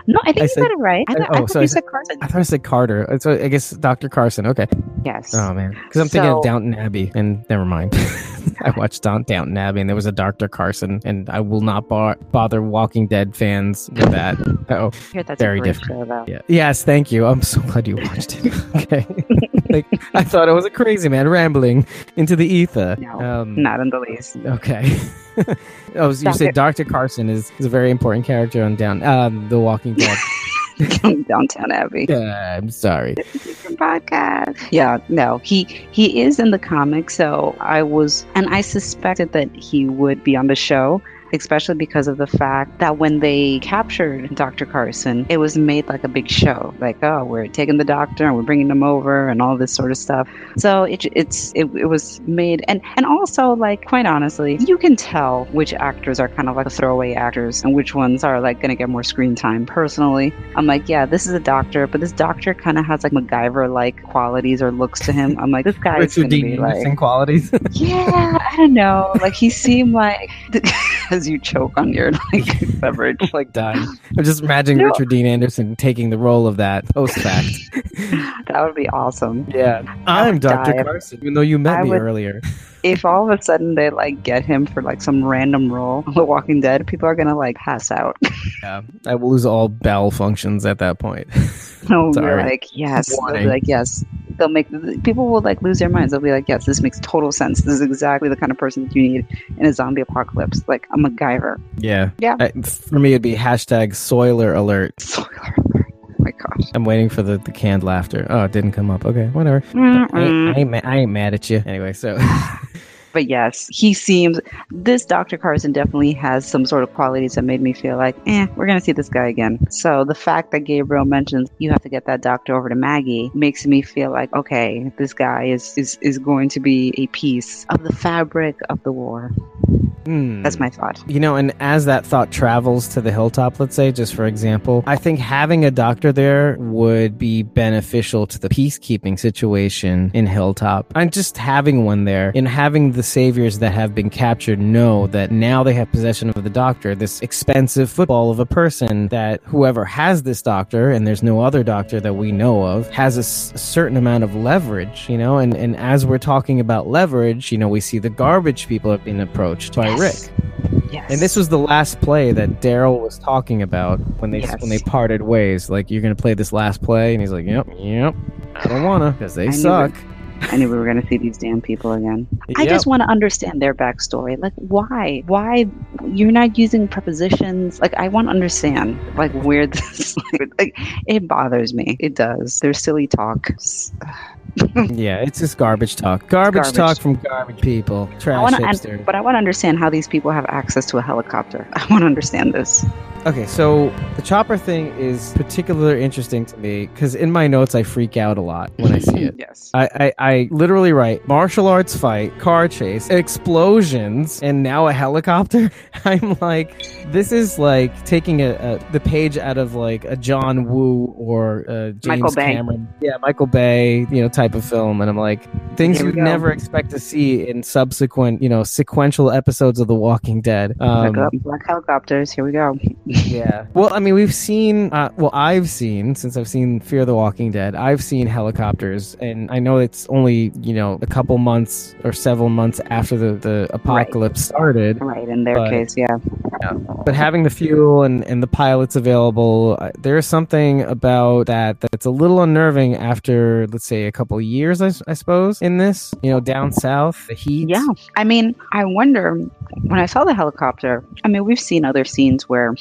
No, I think I you said- said it right. I, I- thought- oh, I thought so you said- said Carson. I thought I said Carter. Uh, so I guess Dr. Carson. Okay. Yes. Oh man, because I'm thinking So- of Downton Abbey, and never mind. I watched Down- Downton Abbey, and there was a Dr. Carson, and I will not bar- bother Walking Dead fans with that. Oh, that's very different. show. Yeah. Yes, thank you. I'm so glad you watched it. okay. like I thought I was a crazy man rambling into the ether. No, Um, Not in the least. Okay. oh, so you said Dr. Carson is, is a very important character on Down um, The Walking Dead. Downtown Abbey. uh, I'm sorry. podcast. Yeah, no, he he is in the comics, so I was, and I suspected that he would be on the show. Especially because of the fact that when they captured Dr. Carson, it was made like a big show. Like, oh, we're taking the doctor and we're bringing him over and all this sort of stuff. So it, it's it, it was made, and and also like quite honestly, you can tell which actors are kind of like throwaway actors and which ones are like going to get more screen time. Personally, I'm like, yeah, this is a doctor, but this doctor kind of has like MacGyver-like qualities or looks to him. I'm like, this guy is going to be like, qualities. yeah, I don't know. Like he seemed like as you choke on your like beverage. like dying. I'm just imagining No. Richard Dean Anderson taking the role of that post fact. That would be awesome. yeah. I I'm Dr. die. Carson, even though you met I me would- earlier. If all of a sudden they like get him for like some random role on The Walking Dead, people are gonna like pass out. Yeah. I will lose all bowel functions at that point. They'll be Sorry. like, yes. They'll be like, yes. They'll make people will like lose their minds. They'll be like, yes, this makes total sense. This is exactly the kind of person that you need in a zombie apocalypse. Like a MacGyver. yeah. Yeah. I, for me, it'd be hashtag soiler alert. Spoiler alert. Oh my gosh. I'm waiting for the, the canned laughter. Oh, it didn't come up. Okay, whatever. I ain't, I, ain't ma- I ain't mad at you. Anyway, so But yes, he seems. This Dr. Carson definitely has some sort of qualities that made me feel like, eh, we're going to see this guy again. So the fact that Gabriel mentions you have to get that doctor over to Maggie makes me feel like, okay, this guy is, is, is going to be a piece of the fabric of the war. hmm. That's my thought. You know, and as that thought travels to the hilltop, let's say, just for example, I think having a doctor there would be beneficial to the peacekeeping situation in Hilltop. And just having one there and having the saviors that have been captured know that now they have possession of the doctor, this expensive football of a person that whoever has this doctor, and there's no other doctor that we know of, has a, s- a certain amount of leverage, you know? And, and as we're talking about leverage, you know, we see the garbage people have been approached by Yes. Rick. Yes. And this was the last play that Daryl was talking about when they Yes. when they parted ways. Like, you're gonna play this last play, and he's like, "Yep, yep, I don't wanna, because they I suck." I knew we were going to see these damn people again. I just want to understand their backstory. Like, why? Why you're not using prepositions? Like, I want to understand, like, where this, like, like, it bothers me. It does. There's silly talk. yeah, it's just garbage talk. Garbage, Garbage. talk from garbage people. I Trash to, hipster. but I want to understand how these people have access to a helicopter. I want to understand this. Okay, so the chopper thing is particularly interesting to me because in my notes I freak out a lot when I see it. yes. I, I, I literally write martial arts fight, car chase, explosions, and now a helicopter. I'm like, this is like taking a, a the page out of like a John Woo or James Michael Bay. Cameron, yeah, Michael Bay, you know, type of film, and I'm like, things you'd go. never expect to see in subsequent, you know, sequential episodes of The Walking Dead. Um, black helicopters. Here we go. yeah. Well, I mean, we've seen. Uh, well, I've seen since I've seen Fear the Walking Dead. I've seen helicopters, and I know it's only you know a couple months or several months after the the apocalypse started. Right. In their But- case, yeah. But having the fuel and and the pilots available, uh, there is something about that that's a little unnerving after let's say a couple years, I, I suppose. In this, you know, down south, the heat. Yeah. I mean, I wonder when I saw the helicopter. I mean, we've seen other scenes where,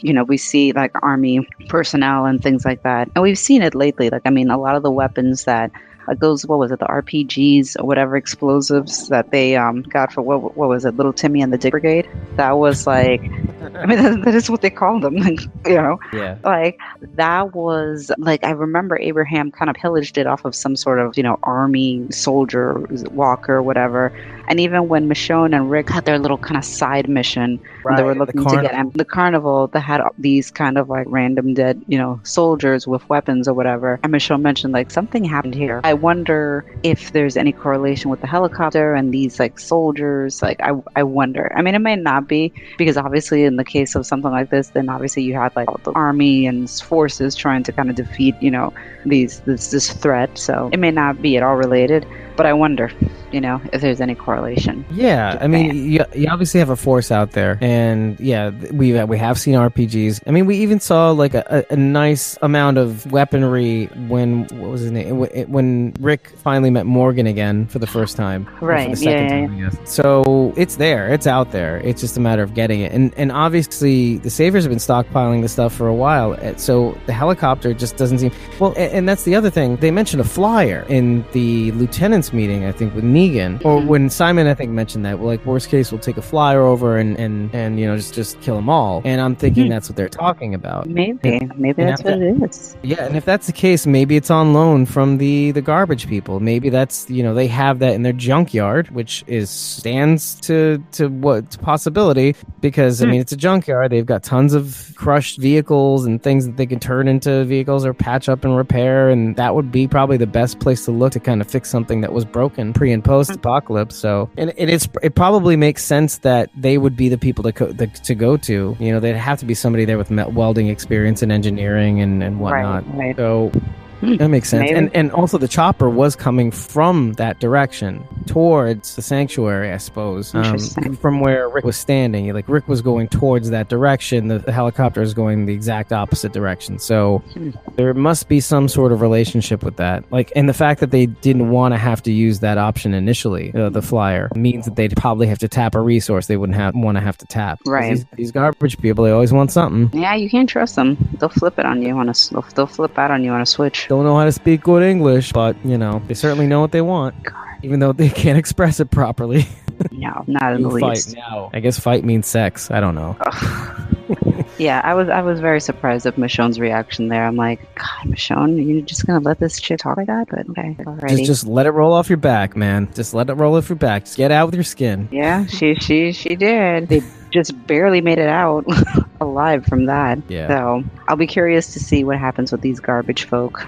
you know, we see like army personnel and things like that, and we've seen it lately. Like, I mean, a lot of the weapons that. Like those, what was it, the RPGs or whatever explosives that they um, got for what, what was it, Little Timmy and the Dig Brigade? That was like, I mean, that, that is what they called them, like, you know. Yeah. like that was like I remember Abraham kind of pillaged it off of some sort of you know army soldier walker or whatever. And even when Michonne and Rick had their little kind of side mission, when they were the looking to get em- the carnival that had these kind of like random dead you know soldiers with weapons or whatever. And Michonne mentioned like something happened here. I wonder if there's any correlation with the helicopter and these like soldiers. Like I I wonder. I mean, it might not be because obviously in the case of something like this, then obviously you had like the army and forces trying to kind of defeat, you know, these this this threat. So it may not be at all related, but I wonder, you know, if there's any correlation. Yeah, I mean, you, you obviously have a force out there, and yeah, we uh, we have seen RPGs. I mean, we even saw like a, a, a nice amount of weaponry when what was his name When- when Rick finally met Morgan again for the first time, or for Right, the second yeah, yeah, I guess. So it's there, it's out there. It's just a matter of getting it, and and obviously the Saviors have been stockpiling this stuff for a while. uh, So the helicopter just doesn't seem well, and, and that's the other thing. They mentioned a flyer in the lieutenant's meeting, I think, with Negan, or Mhm. when Simon, I think, mentioned that. Well, like worst case, we'll take a flyer over and and and you know just just kill them all. And I'm thinking Mhm. that's what they're talking about. Maybe, maybe and that's after- what it is. Yeah, and if that's the case, maybe it's on loan from the the garbage people. Maybe that's you know they have that in their junkyard, which is stands to to what possibility because I Hmm. mean it's a junkyard. They've got tons of crushed vehicles and things that they can turn into vehicles or patch up and repair, and that would be probably the best place to look to kind of fix something that was broken pre and post apocalypse. So, and it is it probably makes sense that they would be the people to co- the, to go to. You know, they'd have to be somebody there with welding experience and engineering and and whatnot. Right, right. So Hmm, that makes sense. maybe. And and also the chopper was coming from that direction towards the sanctuary, I suppose. Um, from where Rick was standing. Like Rick was going towards that direction. The, the helicopter is going the exact opposite direction. So Hmm. there must be some sort of relationship with that. Like and the fact that they didn't want to have to use that option initially, uh, the flyer, means that they'd probably have to tap a resource they wouldn't have want to have to tap. Right. These, these garbage people, they always want something. Yeah, you can't trust them. They'll flip it on you on a. they'll flip out on you on a switch. Don't know how to speak good English, but you know they certainly know what they want, even though they can't express it properly. No, not in the You fight least. now. I guess fight means sex. I don't know. Yeah, I was. I was very surprised at Michonne's reaction there. I'm like, God, Michonne, you're just gonna let this shit talk like that? But okay, alrighty. Just just let it roll off your back, man. Just let it roll off your back. Just get out with your skin. Yeah, she she she did. They just barely made it out alive from that. Yeah. So I'll be curious to see what happens with these garbage folk.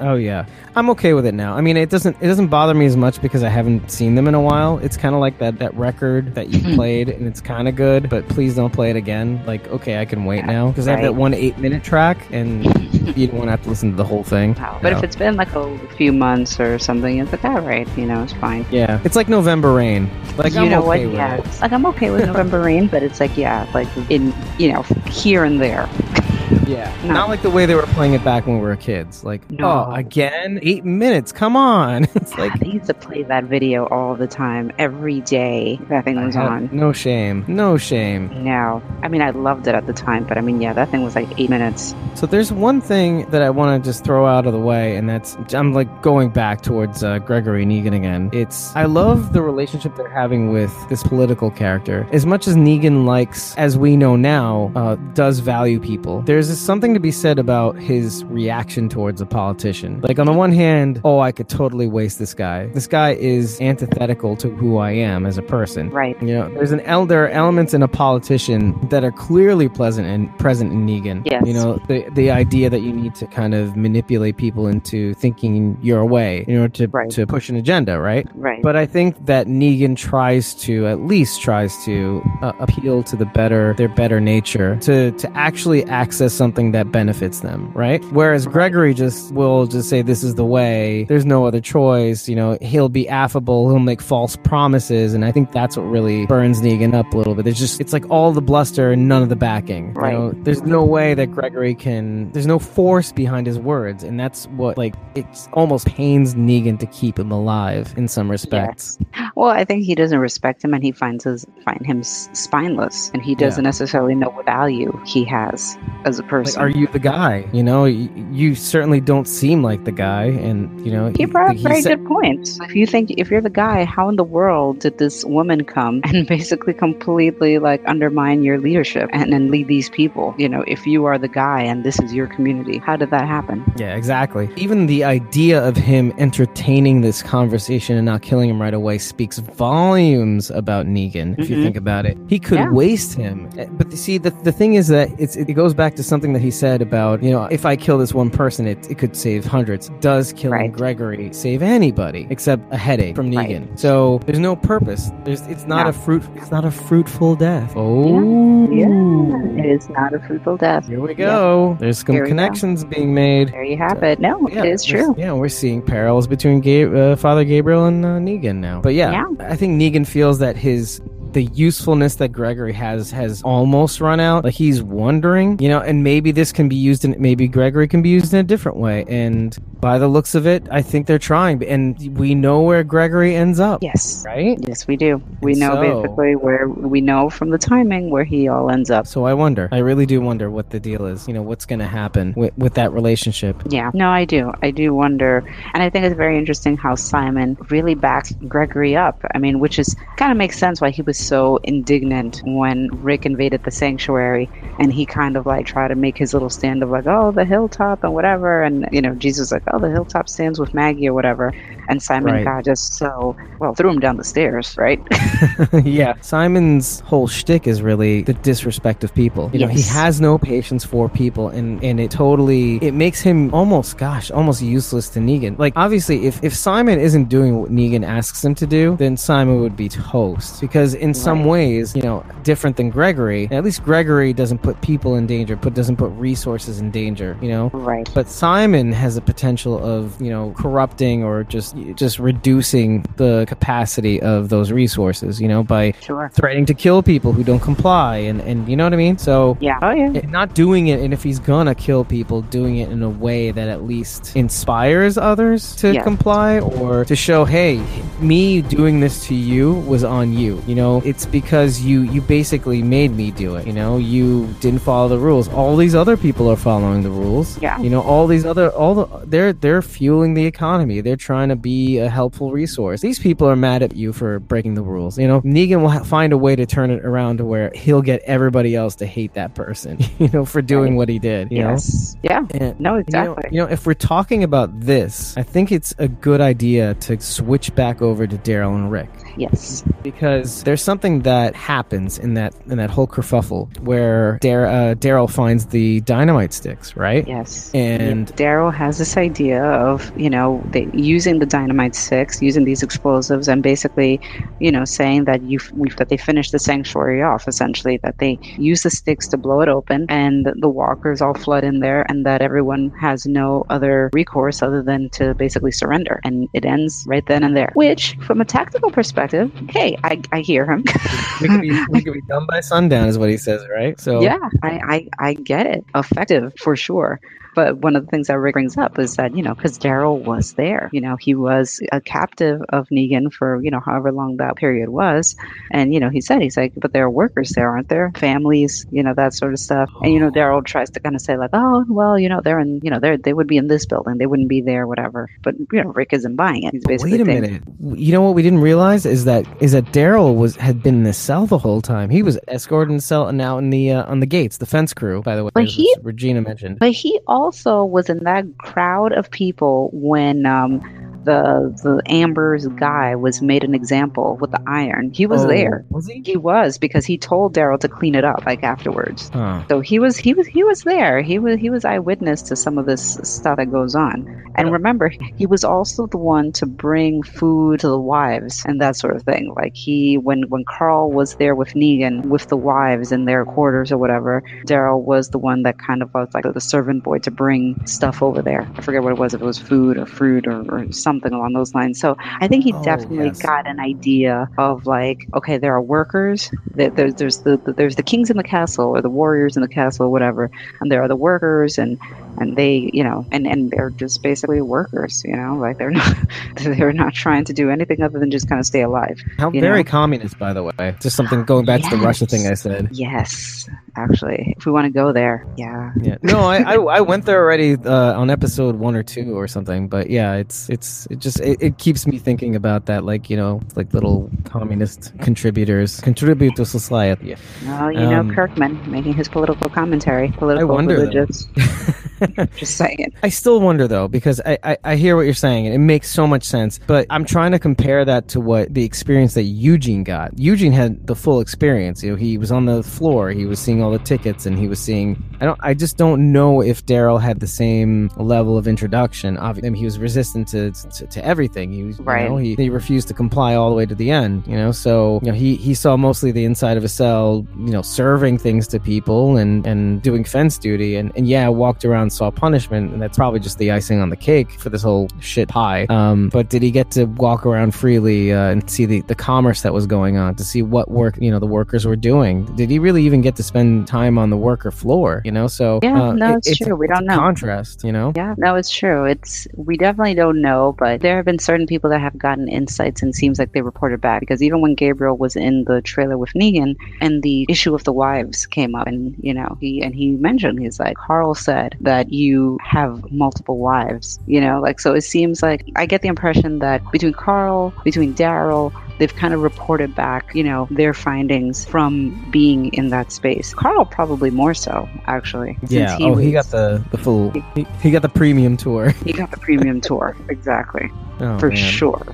Oh yeah, I'm okay with it now. I mean, it doesn't it doesn't bother me as much because I haven't seen them in a while. It's kind of like that that record that you played and it's kind of good, but please don't play it again. Like, okay, I can wait now because I have that one eight minute track, and you don't want to have to listen to the whole thing. Wow. But if it's been like a few months or something, it's like all right, you know, it's fine. yeah, it's like November Rain. Like you I'm know okay what? Yeah, it. like I'm okay with November Rain, but it's like yeah, like in you know here and there. Yeah, No. not like the way they were playing it back when we were kids. Like, No. oh, again, eight minutes. Come on. it's like they used to play that video all the time, every day that thing was on. No shame. No shame. No, I mean I loved it at the time, but I mean yeah, that thing was like eight minutes. So there's one thing that I want to just throw out of the way, and that's I'm like going back towards uh, Gregory Negan again. It's I love the relationship they're having with this political character. As much as Negan likes, as we know now, uh, does value people. There's something to be said about his reaction towards a politician. Like on the one hand, oh, I could totally waste this guy. This guy is antithetical to who I am as a person. Right. You know, there's an el- there are elements in a politician that are clearly pleasant and present in Negan. Yes. You know, the the idea that you need to kind of manipulate people into thinking your way in order to Right. to push an agenda, right? Right. But I think that Negan tries to at least tries to uh, appeal to the better their better nature to to actually access something that benefits them, right? Whereas Gregory just will just say this is the way. There's no other choice. You know, he'll be affable. He'll make false promises, and I think that's what really burns Negan up a little bit. There's just it's like all the bluster and none of the backing. Right. You know, there's no way that Gregory can. There's no force behind his words, and that's what like it almost pains Negan to keep him alive in some respects. Well, I think he doesn't respect him, and he finds his find him spineless, and he doesn't necessarily know what value he has as a Like, person. are you the guy? You know, you, you certainly don't seem like the guy, and you know, he brought up very said- good points. If you think if you're the guy, how in the world did this woman come and basically completely like undermine your leadership and then lead these people? You know, if you are the guy and this is your community, how did that happen? Yeah, exactly. Even the idea of him entertaining this conversation and not killing him right away speaks volumes about Negan, if you Mhm. think about it. He could Yeah. waste him. Eh, But see, the, the thing is that it's, it goes back to something that he said about, you know, if I kill this one person, it, it could save hundreds. Does killing Right. Gregory save anybody except a headache from Right. Negan? So there's no purpose. There's It's not No. a fruit. It's not a fruitful death. Oh, Yeah, it is not a fruitful death. Here we go. There's some we go. connections being made. There you have it. No, Yeah, it is true. Yeah, we're seeing parallels between Ga- uh, Father Gabriel and uh, Negan now. But yeah, Yeah. I think Negan feels that his the usefulness that Gregory has has almost run out. Like he's wondering, you know, and maybe this can be used in maybe Gregory can be used in a different way. And by the looks of it, I think they're trying. And we know where Gregory ends up, Yes. right? Yes, we do. We And know so- basically where we know from the timing where he all ends up. So I wonder. I really do wonder what the deal is. You know, what's going to happen with, with that relationship. Yeah, no, I do. I do wonder. And I think it's very interesting how Simon really backs Gregory up. I mean, which is kind of makes sense why he was so indignant when Rick invaded the sanctuary and he kind of like tried to make his little stand of like, oh, the hilltop and whatever. And, you know, Jesus like, oh, the hilltop stands with Maggie or whatever. And Simon Right. got just so, well, threw him down the stairs, right? yeah. Simon's whole shtick is really the disrespect of people. You know, he has no patience for people and, and it totally it makes him almost gosh, almost useless to Negan. Like obviously if, if Simon isn't doing what Negan asks him to do, then Simon would be toast. Because in some ways, you know, different than Gregory, at least Gregory doesn't put people in danger, but doesn't put resources in danger, you know? right. But Simon has the potential of, you know, corrupting or just just reducing the capacity of those resources, you know, by Sure. threatening to kill people who don't comply and and you know what I mean? So Yeah. Oh, yeah. not doing it and if he's gonna kill people, doing it in a way that at least inspires others to Yes. comply or to show, hey, me doing this to you was on you. You know, it's because you you basically made me do it. You know, you didn't follow the rules. All these other people are following the rules. Yeah. You know, all these other all the they're they're fueling the economy. They're trying to be a helpful resource. These people are mad at you for breaking the rules. You know, Negan will ha- find a way to turn it around to where he'll get everybody else to hate that person. You know, for doing Right. what he did. You yes. Yeah. know. And, No, you know, exactly. you know, if we're talking about this, I think it's a good idea to switch back over to Daryl and Rick Yes. because there's something that happens in that in that whole kerfuffle where Dar- uh, Daryl finds the dynamite sticks, right? Yes. And- Daryl has this idea of, you know, using the Dynamite Six, using these explosives, and basically, you know, saying that you that they finished the sanctuary off. Essentially, that they use the sticks to blow it open, and the walkers all flood in there, and that everyone has no other recourse other than to basically surrender, and it ends right then and there. Which, from a tactical perspective, hey, I, I hear him. we, could be, we could be done by sundown, is what he says, right? So yeah, I, I I get it. Effective for sure. But one of the things that Rick brings up is that, you know, because Daryl was there, you know, he was a captive of Negan for, you know, however long that period was. And, you know, he said, he's like, but there are workers there, aren't there? Families, you know, that sort of stuff. And, you know, Daryl tries to kind of say, like, oh, well, you know, they're in, you know, they're, they would be in this building. They wouldn't be there, whatever. But, you know, Rick isn't buying it. He's basically Wait a saying, minute. You know what we didn't realize is that is that Daryl was had been in the cell the whole time. He was escorting the cell and out in the uh, on the gates, the fence crew, by the way. But he, Regina mentioned. But he also was in that crowd of people when um, the the Amber's guy was made an example with the iron. He was Oh, there. Was he? He was because he told Daryl to clean it up like afterwards. Huh. So he was he was he was there. He was he was eyewitness to some of this stuff that goes on. And remember, he was also the one to bring food to the wives and that sort of thing. Like he when when Carl was there with Negan with the wives in their quarters or whatever, Daryl was the one that kind of was like the servant boy to bring stuff over there. I forget what it was, if it was food or fruit or, or something along those lines. So I think he Oh, definitely yes. got an idea of like, okay, there are workers. There, there's there's the, the there's the kings in the castle or the warriors in the castle or whatever, and there are the workers and and they you know and and they're just basically workers. You know, like they're not they're not trying to do anything other than just kind of stay alive. How very know? communist, by the way. Just something going back to the Russia thing I said. Yes, actually, if we want to go there, yeah. Yeah. No, I, I I went there already uh, on episode one or two or something. But yeah, it's it's it just it, it keeps me thinking about that, like you know, like little communist contributors contribute to society. Well, you Um, know, Kirkman making his political commentary, political wonder, though. religious. just saying. I still wonder though, because I, I, I hear what you're saying and it makes so much sense, but I'm trying to compare that to what the experience that Eugene got. Eugene had the full experience. You know, he was on the floor, he was seeing all the tickets and he was seeing I don't I just don't know if Daryl had the same level of introduction. Obviously, I mean, he was resistant to, to, to everything. He was you Right. know, he, he refused to comply all the way to the end, you know. So, you know, he he saw mostly the inside of a cell, you know, serving things to people and and doing fence duty and and yeah, walked around saw punishment and that's probably just the icing on the cake for this whole shit pie. Um, but did he get to walk around freely uh, and see the the commerce that was going on, to see what work, you know, the workers were doing? Did he really even get to spend time on the worker floor, you know? So, Yeah, uh, no, it- it's true. We don't know. Contrast, you know? Yeah, no, it's true. It's we definitely don't know, but there have been certain people that have gotten insights and seems like they reported back because even when Gabriel was in the trailer with Negan and the issue of the wives came up and you know, he and he mentioned he's like Carl said that you have multiple wives, you know, like so it seems like I get the impression that between Carl, between Daryl, they've kind of reported back, you know, their findings from being in that space. Carl probably more so, actually. since Yeah. oh, he got the the full. He, he got the premium tour. he got the premium tour, exactly, Oh, for man. sure.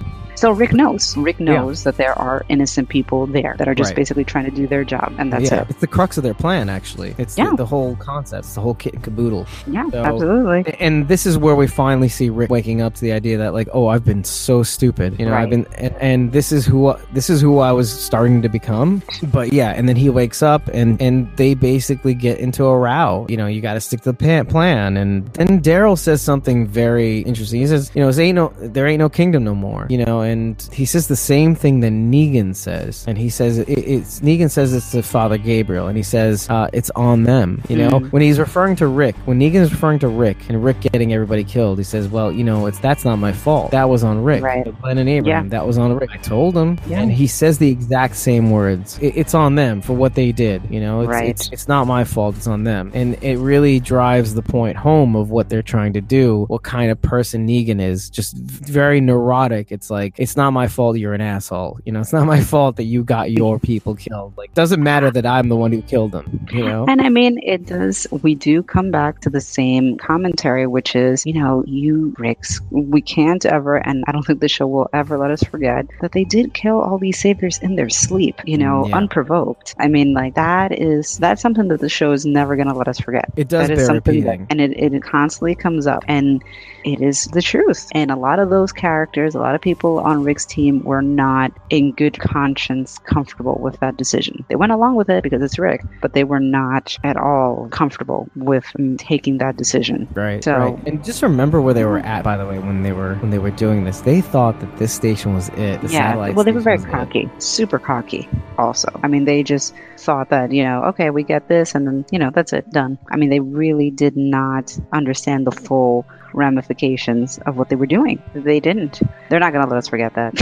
So Rick knows. Rick knows that there are innocent people there that are just Right. basically trying to do their job, and that's yeah, it. it's the crux of their plan. Actually, it's Yeah. the, the whole concept. It's the whole kit and caboodle. Yeah, So- absolutely. And this is where we finally see Rick waking up to the idea that, like, oh, I've been so stupid. You know, I've been, and, and this is who this is who I was starting to become. But yeah, and then he wakes up, and and they basically get into a row. You know, you got to stick to the plan. And then Daryl says something very interesting. He says, you know, there ain't no there ain't no kingdom no more. You know, and he says the same thing that Negan says, and he says it, it's Negan says it's to Father Gabriel, and he says uh, it's on them. You know, Mm. when he's referring to Rick, when Negan is referring to Rick and Rick getting everybody killed, he says, "Well, you know, it's that's not my fault. That was on Rick. Right. Glenn and Abraham. Yeah. That was on Rick. I told him." Yeah. And he says the exact same words. It, it's on them for what they did. You know, it's, Right. it's it's not my fault. It's on them, and it really drives the point home of what they're trying to do. What kind of person Negan is? Just very neurotic. It's like it's not my fault you're an asshole. You know, it's not my fault that you got your people killed. Like, doesn't matter that I'm the one who killed them. You know. And I mean, it does. We do come back to the same commentary, which is, you know, you Ricks. We can't ever, and I don't think the show will ever let us forget that they did kill all these saviors in their sleep. You know, mm, Yeah. unprovoked. I mean, like that is that's something that the show is never going to let us forget. It does That is something that, and it, it constantly comes up, and it is the truth. And a lot of those characters, a lot of people on Rick's team were not in good conscience comfortable with that decision. They went along with it because it's Rick, but they were not at all comfortable with taking that decision. Right, So- right. And just remember where they were at, by the way, when they were when they were doing this. They thought that this station was it. The yeah, well, they were very was it. cocky, super cocky. Also, I mean, they just thought that you know, okay, we get this, and then you know, that's it, done. I mean, they really did not understand the full ramifications of what they were doing. They didn't. They're not going to let us forget that.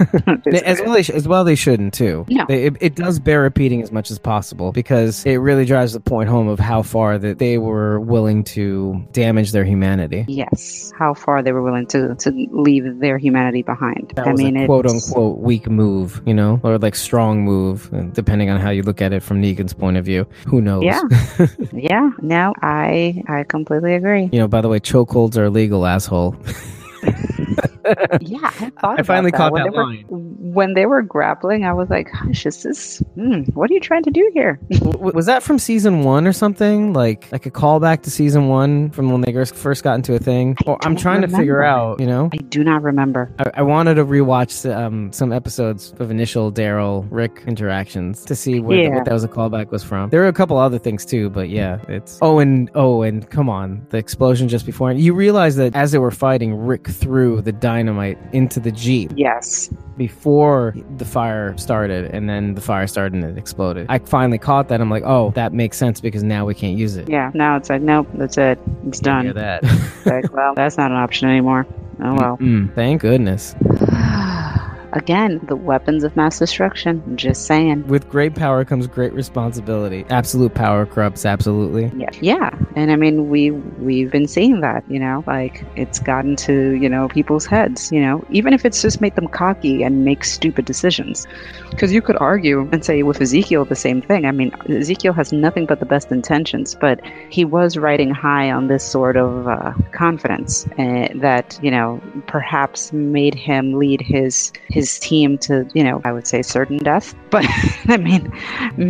As well, they sh- as well, they shouldn't too. No. They, it, it does bear repeating as much as possible because it really drives the point home of how far that they were willing to damage their humanity. yes, how far they were willing to to leave their humanity behind. That I mean, a quote unquote weak move, you know, or like strong move, uh, depending on how you look at it from Negan's point of view. Who knows? Yeah. yeah. No, I I completely agree. You know, by the way, chokeholds are illegal, asshole. Yeah, I thought I finally about caught when that they were, line. When they were grappling, I was like, "Hush, is this? Hmm, what are you trying to do here?" W- was that from season one or something? Like like a callback to season one from when they first- first got into a thing? I Or I'm don't trying to figure out, you know? I do not remember. I, I wanted to rewatch um, some episodes of initial Daryl Rick interactions to see where Yeah. what that was a callback was from. There were a couple other things too, but yeah, it's oh and oh and come on, the explosion just before you realize that as they were fighting, Rick threw the dynamite into the jeep Yes. before the fire started, and then the fire started and it exploded. I finally caught that. I'm like, oh, that makes sense because now we can't use it. Yeah. Now it's like, nope, that's it. It's Hear done. that? like, well, that's not an option anymore. Oh well. Mm, thank goodness. Again, the weapons of mass destruction. Just saying. With great power comes great responsibility. Absolute power corrupts absolutely. Yeah, yeah, and I mean we we've been seeing that, you know, like it's gotten to you know people's heads, you know, even if it's just made them cocky and make stupid decisions. Because you could argue and say with Ezekiel the same thing. I mean, Ezekiel has nothing but the best intentions, but he was riding high on this sort of uh, confidence uh, that you know perhaps made him lead his his team to you know I would say certain death. But I mean,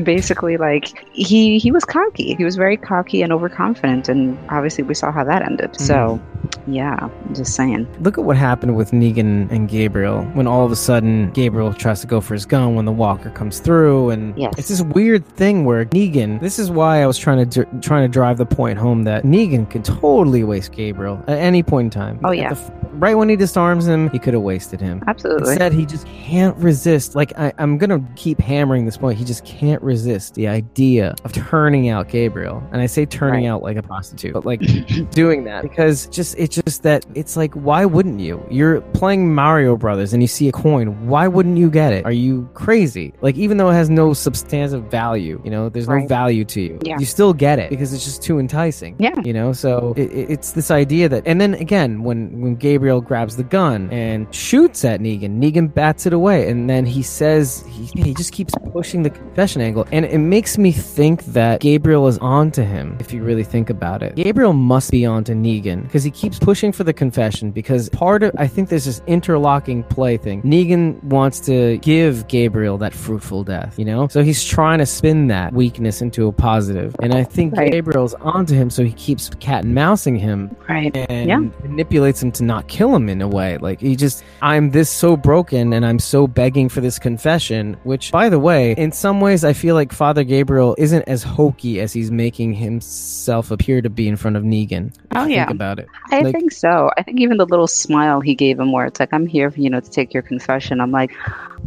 basically like he he was cocky he was very cocky and overconfident and obviously we saw how that ended so mm-hmm. yeah I'm just saying Look at what happened with Negan and Gabriel when all of a sudden Gabriel tries to go for his gun when the walker comes through and Yes. it's this weird thing where Negan this is why I was trying to dr- trying to drive the point home that Negan could totally waste Gabriel at any point in time. Oh, yeah. f- right when he disarms him, he could have wasted him. absolutely Instead, he just can't resist. Like I, I'm gonna keep hammering this point. He just can't resist the idea of turning out Gabriel, and I say turning Right. out like a prostitute, but like doing that because just it's just that it's like why wouldn't you? You're playing Mario Brothers and you see a coin. Why wouldn't you get it? Are you crazy? Like even though it has no substantive value, you know, there's no value to you. Yeah. You still get it because it's just too enticing. Yeah. You know, so it- it's this idea that, and then again, when when Gabriel grabs the gun and shoots at Negan, Negan bats it away, and then he says he, he just keeps pushing the confession angle, and it makes me think that Gabriel is on to him. If you really think about it, Gabriel must be on to Negan because he keeps pushing for the confession. Because part of I think there's this interlocking play thing. Negan wants to give Gabriel that fruitful death, you know, so he's trying to spin that weakness into a positive. positive, and I think Right. Gabriel's onto him, so he keeps cat and mousing him right and Yeah. manipulates him to not kill him in a way. Like he just, I'm this so broken and I'm so begging for this confession. Which, by the way, in some ways, I feel like Father Gabriel isn't as hokey as he's making himself appear to be in front of Negan. Oh, Think yeah. about it. I Like- think so. I think even the little smile he gave him, where it's like, "I'm here, you know, to take your confession." I'm like,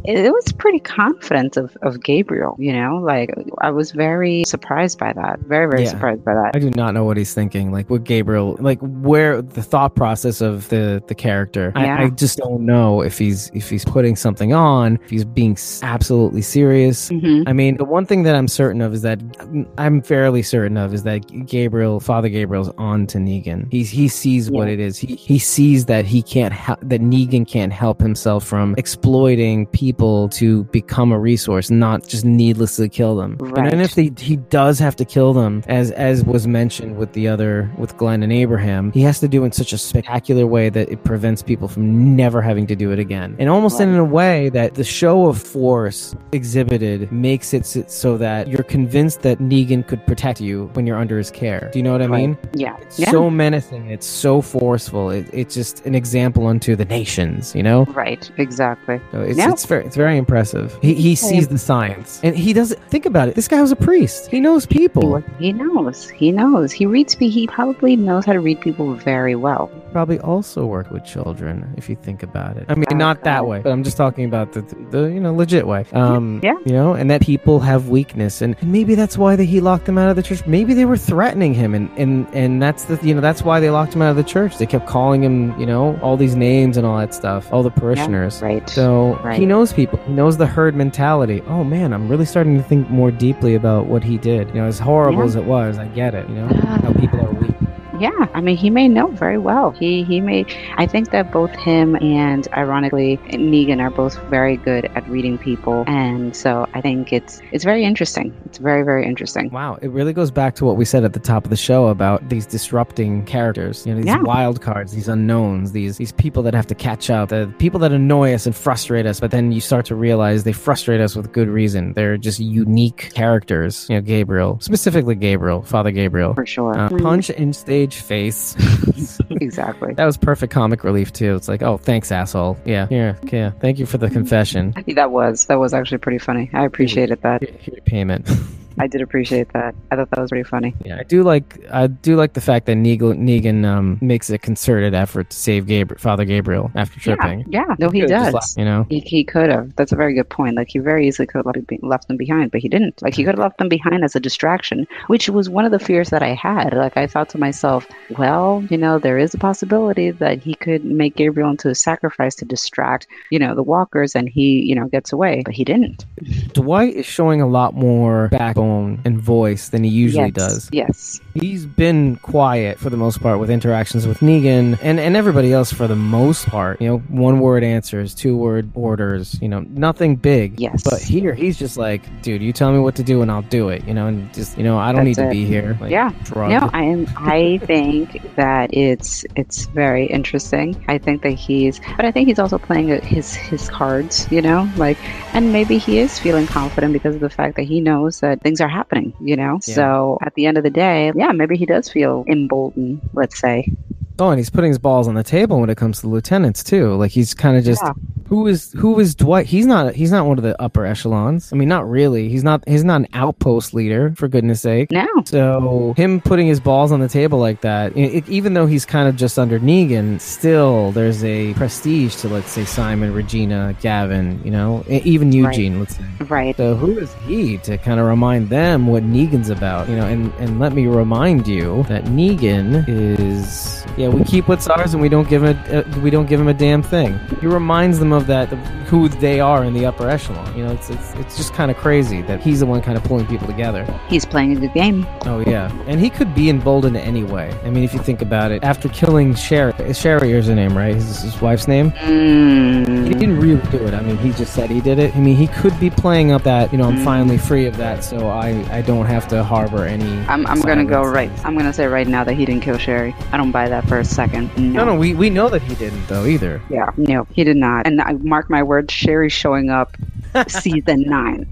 it was pretty confident of, of Gabriel, you know? Like, I was very surprised by that. Very, very Yeah. surprised by that. I do not know what he's thinking. Like with Gabriel, like where the thought process of the the character. Yeah. I, I just don't know if he's if he's putting something on, if he's being absolutely serious. hmm I mean, the one thing that I'm certain of is that I'm fairly certain of is that Gabriel, Father Gabriel's on to Negan. He's he sees what it is. He he sees that he can't help that Negan can't help himself from exploiting people to become a resource, not just needlessly kill them. And Right. then if they, he does have to kill them, as as was mentioned with the other with Glenn and Abraham, he has to do it in such a spectacular way that it prevents people from never having to do it again. And almost in a way that the show of force exhibited makes it so that you're convinced that Negan could protect you when you're under his care. Do you know what I Right. mean? Yeah. It's yeah. so menacing. It's so forceful. It, it's just an example unto the nations, you know? right. Exactly. So it's, Yeah. it's very it's very impressive. He he sees the science, and he doesn't think about it. This guy was a priest. He knows people. he knows. He knows. He reads. He probably knows how to read people very well. Probably also worked with children, if you think about it. I mean, not that way, but I'm just talking about the the you know legit way. Um, Yeah. You know, and that people have weakness, and, and maybe that's why that he locked them out of the church. Maybe they were threatening him, and and and that's the you know that's why they locked him out of the church. They kept calling him you know all these names and all that stuff, all the parishioners. Right. So he Right. Knows people. He knows the herd mentality. Oh man, I'm really starting to think more deeply about what he did. You know, as horrible Yeah. as it was, I get it. You know, how people are weak. Yeah, I mean, he may know very well. He he may. I think that both him and, ironically, Negan are both very good at reading people, and so I think it's it's very interesting. It's very very interesting. Wow, it really goes back to what we said at the top of the show about these disrupting characters. You know, these Yeah. wild cards, these unknowns, these these people that have to catch up, the people that annoy us and frustrate us, but then you start to realize they frustrate us with good reason. They're just unique characters. You know, Gabriel, specifically Gabriel, Father Gabriel. For sure. Uh, Mhm. punch in stage face. Exactly. That was perfect comic relief too. It's like, oh, thanks, asshole. Yeah, yeah, yeah. Thank you for the confession. That was that was actually pretty funny. I appreciated that. Here, here your payment. I did appreciate that. I thought that was pretty funny. yeah, I do like I do like the fact that Negan, Negan um, makes a concerted effort to save Gabriel, Father Gabriel after tripping. Yeah, yeah. No, he Could've does. left, you know. He, he could have. That's a very good point. Like he very easily could have left, them behind, but he didn't. Like he could have left them behind as a distraction, which was one of the fears that I had. Like I thought to myself, well, you know, there is a possibility that he could make Gabriel into a sacrifice to distract, you know, the walkers, and he, you know, gets away. But he didn't. Dwight is showing a lot more backbone and voice than he usually yes. does. Yes. He's been quiet for the most part with interactions with Negan and, and everybody else for the most part. You know, one word answers, two word orders, you know, nothing big. Yes. But here, he's just like, dude, you tell me what to do and I'll do it, you know, and just, you know, I don't That's need to be here. Like, Yeah. No, I am. I think that it's it's very interesting. I think that he's, but I think he's also playing his his cards. You know, like, and maybe he is feeling confident because of the fact that he knows that things are happening. You know, Yeah. so at the end of the day, yeah, maybe he does feel emboldened. Let's say. Oh, and he's putting his balls on the table when it comes to lieutenants too. Like he's kind of just Yeah. Who is who is Dwight? He's not he's not one of the upper echelons. I mean, not really. He's not he's not an outpost leader for goodness sake. No. So him putting his balls on the table like that, it, even though he's kind of just under Negan, still there's a prestige to let's say Simon, Regina, Gavin, you know, even Eugene. Let's say. Right. So who is he to kind of remind them what Negan's about? You know, and and let me remind you that Negan is yeah, we keep what's ours and we don't give him a, uh, we don't give him a damn thing. He reminds them of that who they are in the upper echelon. You know, it's it's it's just kind of crazy that he's the one kind of pulling people together. He's playing a good game. Oh yeah, and he could be emboldened anyway. I mean, if you think about it, after killing Sherry, Sherry is her name, right? His, his wife's name. He Mm, didn't really do it. I mean, he just said he did it. I mean, he could be playing up that, you know, I'm Mm. finally free of that, so I, I don't have to harbor any. I'm I'm gonna go right. I'm gonna say right now that he didn't kill Sherry. I don't buy that for a second. No, no, we, we know that he didn't, though, either. Yeah, no, he did not. And I mark my words, Sherry's showing up season nine.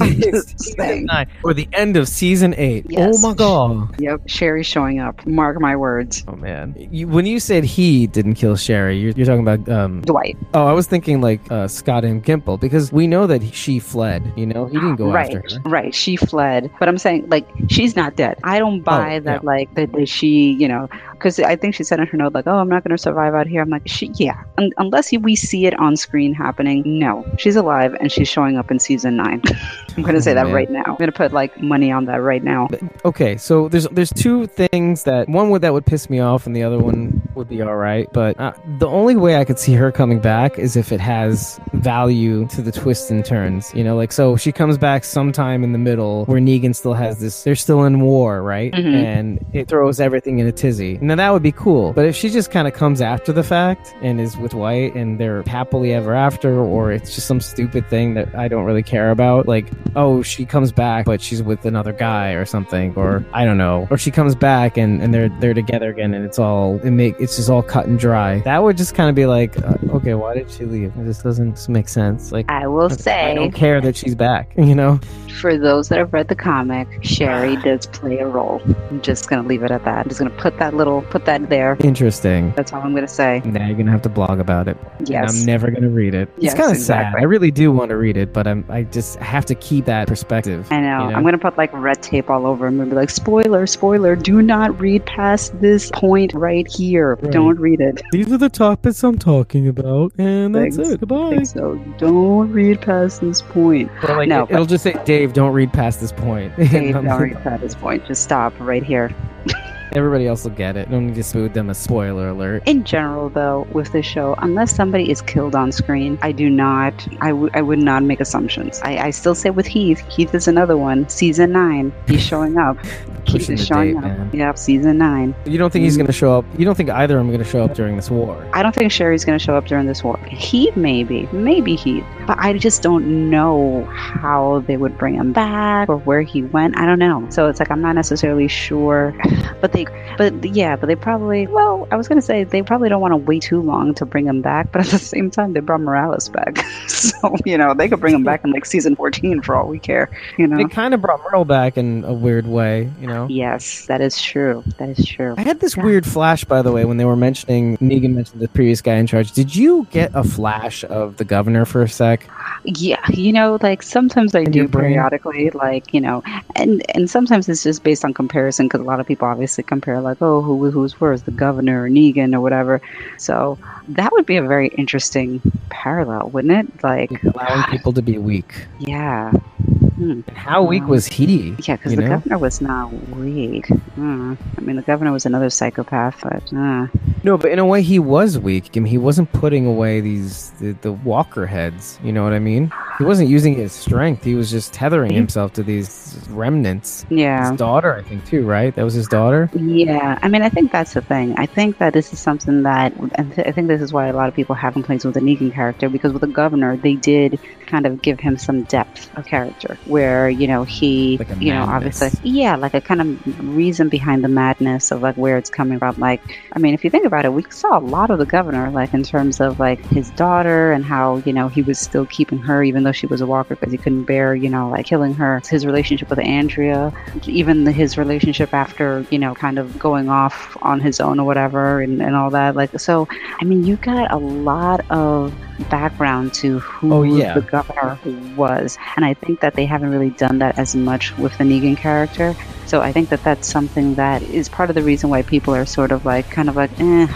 I'm just saying. Nine, or the end of season eight. Yes. Oh my god. Yep, Sherry's showing up. Mark my words. Oh man. You, when you said he didn't kill Sherry, you're, you're talking about. um. Dwight. Oh, I was thinking like uh, Scott and Gimple because we know that she fled. You know, he didn't go right, after her. right. She fled, but I'm saying like she's not dead. I don't buy Oh, that yeah. like that, that she, you know, because I think she said in her note like, "Oh, I'm not going to survive out here." I'm like, she, yeah, un- unless we see it on screen happening. No, she's alive and she's showing up in season nine. I'm going to say Oh, that man. right now. I'm going to put like money on that right now. Okay, so there's there's two things that one would that would piss me off, and the other one would be all right. But uh, the only way I could see her coming back is if it has value to the twists and turns. You know, like so she comes back sometime in the middle where Negan still has this. They're still in war, right? Mhm. And it throws everything in a tizzy. That would be cool. But if she just kind of comes after the fact and is with Dwight and they're happily ever after, or it's just some stupid thing that I don't really care about, like oh she comes back but she's with another guy or something, or I don't know, or she comes back and, and they're they're together again and it's all it make it's just all cut and dry. That would just kind of be like uh, okay, why did she leave? This doesn't make sense. Like I will I say, I don't care that she's back. You know. for those that have read the comic, Sherry does play a role. I'm just going to leave it at that. I'm just going to put that little, put that there. Interesting. That's all I'm going to say. Now you're gonna have to blog about it. And Yes. I'm never gonna read it. Yes, it's kind of sad. I really do want to read it, but I'm I just have to keep that perspective. I know. you know? I'm gonna put like red tape all over him and be like, "Spoiler, spoiler! Do not read past this point right here. Right. Don't read it." These are the topics I'm talking about, and that's Thanks. it. Goodbye. So don't read past this point. Or like No, it, will just say, "Dave, don't read past this point." Dave, don't read past this point. Just stop right here. Everybody else will get it. Don't need to smooth them a spoiler alert. In general, though, with this show, unless somebody is killed on screen, I do not. I, w- I would not make assumptions. I, I still say with Heath. Heath is another one. Season nine. He's showing up. Heath is showing date, up. man. Yep, season nine. You don't think he's gonna show up? You don't think either of them are gonna show up during this war? I don't think Sherry's going to show up during this war. Heath, maybe. Maybe Heath. But I just don't know how they would bring him back or where he went. I don't know. So it's like I'm not necessarily sure. But they, but yeah, but they probably, well, I was going to say they probably don't want to wait too long to bring him back. But at the same time, they brought Morales back. so, you know, they could bring him back in like season 14 for all we care. You know? They kind of brought Merle back in a weird way, you know. Yes, that is true. That is true. I had this Yeah. weird flash, by the way, when they were mentioning Negan mentioned the previous guy in charge. Did you get a flash of the governor for a sec? Yeah, you know, like sometimes I In do periodically, like you know, and and sometimes it's just based on comparison because a lot of people obviously compare, like, oh, who who's worse, the governor or Negan or whatever. So that would be a very interesting parallel, wouldn't it? Like, Allowing people to be weak. yeah, hmm. And how weak was he? yeah, because the know? governor was not weak. Hmm. I mean, the governor was another psychopath, but uh, No, but in a way, he was weak. I mean, he wasn't putting away these the, the Walker heads. You know what I mean? He wasn't using his strength. He was just tethering He- himself to these remnants. yeah. His daughter, I think, too. Right? That was his daughter. Yeah, I mean, I think that's the thing. I think that this is something that, and th- I think this is why a lot of people have complaints with the Negan character because with the governor, they did kind of give him some depth of character where, you know, he, Like you know, obviously, yeah, like a kind of reason behind the madness of like where it's coming from. Like, I mean, if you think about it, we saw a lot of the governor, like in terms of like his daughter and how, you know, he was still keeping her even though she was a walker because he couldn't bear, you know, like killing her. His relationship with Andrea, even the, his relationship after you know kind of going off on his own or whatever and, and all that like so i mean you got a lot of background to who Oh, yeah. the governor was and i think that they haven't really done that as much with the negan character. So i think that that's something that is part of the reason why people are sort of like kind of like eh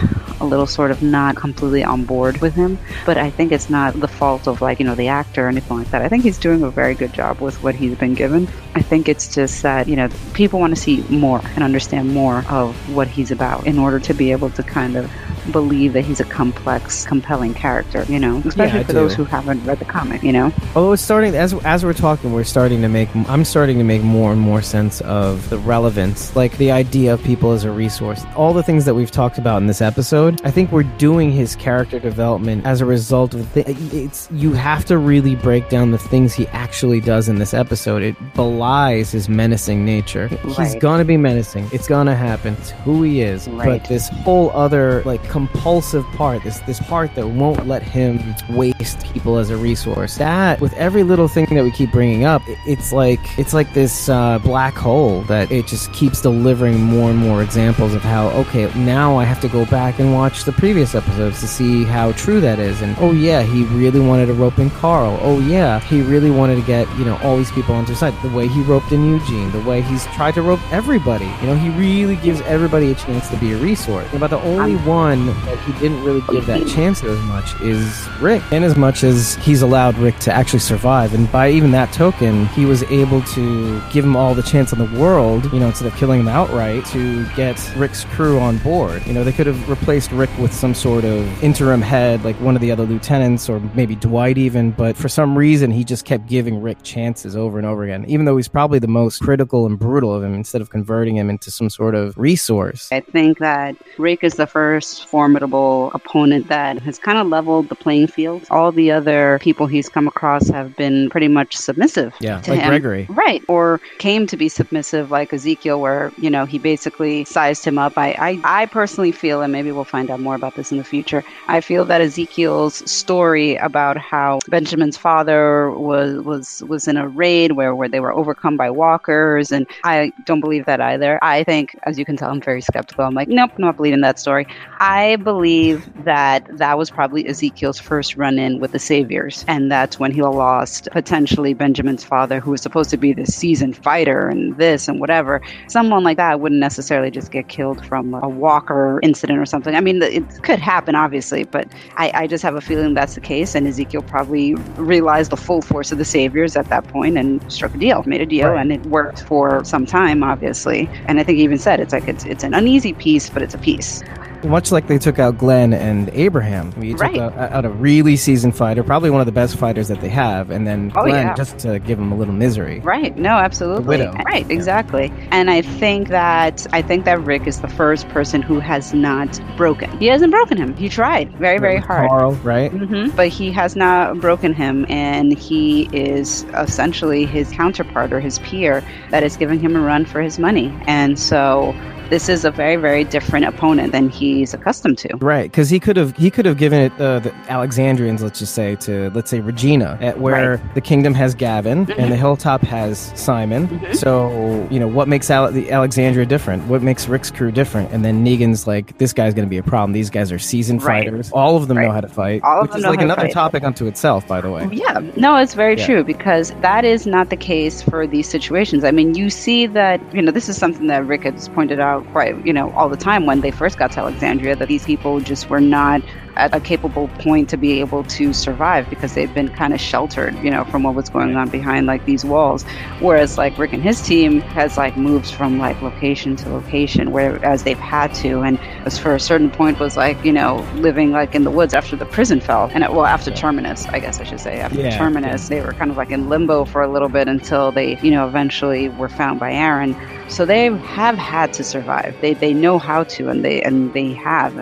a little sort of not completely on board with him. But i think it's not the fault of like you know the actor or anything like that. I think he's doing a very good job with what he's been given. I think it's just that, you know, people want to see more and understand more of what he's about in order to be able to kind of believe that he's a complex, compelling character, you know, especially I for those do. who haven't read the comic, you know? Although it's starting as as we're talking, we're starting to make. I'm starting to make more and more sense of the relevance, like the idea of people as a resource. All the things that we've talked about in this episode, I think we're doing his character development as a result of. The, it's you have to really break down the things he actually does in this episode. It belies his menacing nature. He's gonna be menacing. It's gonna happen. It's who he is. Right. But this whole other like compulsive part, this this part that won't let him waste people as a resource. That with every little thing that we keep bringing up, it's like it's like this uh, black hole that it just keeps delivering more and more examples of how okay now I have to go back and watch the previous episodes to see how true that is. And oh yeah, he really wanted to rope in Carl. Oh yeah, he really wanted to get you know all these people onto his side. The way he roped in Eugene, the way he's tried to rope everybody. You know, he really gives everybody a chance to be a resource. But the only one that he didn't really give that chance to as much is Rick. And as much as he's allowed Rick to actually survive, and by even that token, he was able to give him all the chance in the world, you know, instead of killing him outright, to get Rick's crew on board. You know, they could have replaced Rick with some sort of interim head, like one of the other lieutenants, or maybe Dwight even, but for some reason, he just kept giving Rick chances over and over again, even though he's probably the most critical and brutal of him, instead of converting him into some sort of resource. I think that Rick is the first formidable opponent that has kind of leveled the playing field. All the other people he's come across have been pretty much submissive. Yeah, to like him. Gregory. Right. Or came to be submissive like Ezekiel, where, you know, he basically sized him up. I, I, I personally feel, and maybe we'll find out more about this in the future, I feel that Ezekiel's story about how Benjamin's father was was was in a raid where, where they were overcome by walkers, and I don't believe that either. I think, as you can tell, I'm very skeptical. I'm like, nope, not believing that story. I believe that that was probably Ezekiel's first run in with the Saviors, and that's when he lost potentially Benjamin's father, who was supposed to be this seasoned fighter and this and whatever. Someone like that wouldn't necessarily just get killed from a walker incident or something. I mean, it could happen, obviously, but I, I just have a feeling that's the case, and Ezekiel probably realized the full force of the Saviors at that point and struck a deal, made a deal, Right. and it worked for some time, obviously. And I think he even said it's like it's it's an uneasy peace, but it's a peace. Much like they took out Glenn and Abraham. You took out, out a really seasoned fighter, probably one of the best fighters that they have, and then Oh, Glenn yeah. just to give him a little misery. Right. No, absolutely. widow. Right, Yeah. exactly. And I think that I think that Rick is the first person who has not broken. He hasn't broken him. He tried very, very hard. Carl, right? hmm But he has not broken him, and he is essentially his counterpart or his peer that is giving him a run for his money. And so this is a very, very different opponent than he's accustomed to. Right, because he could have he could have given it uh, the Alexandrians, let's just say to let's say Regina, at where the kingdom has Gavin Mm-hmm. and the hilltop has Simon. So you know what makes Ale- the Alexandria different? What makes Rick's crew different? And then Negan's like, this guy's going to be a problem. These guys are seasoned Right. fighters. All of them know how to fight, All of which them is know like to another topic unto itself, by the way. Yeah, no, it's very Yeah. true because that is not the case for these situations. I mean, you see that, you know, this is something that Rick has pointed out quite, you know, all the time when they first got to Alexandria that these people just were not at a capable point to be able to survive because they've been kind of sheltered, you know, from what was going on behind like these walls. Whereas like Rick and his team has like moved from like location to location, whereas they've had to, and as for a certain point was like, you know, living like in the woods after the prison fell, and it, well after Terminus, I guess I should say after Yeah, Terminus, they were kind of like in limbo for a little bit until they, you know, eventually were found by Aaron. So they have had to survive. They they know how to, and they and they have.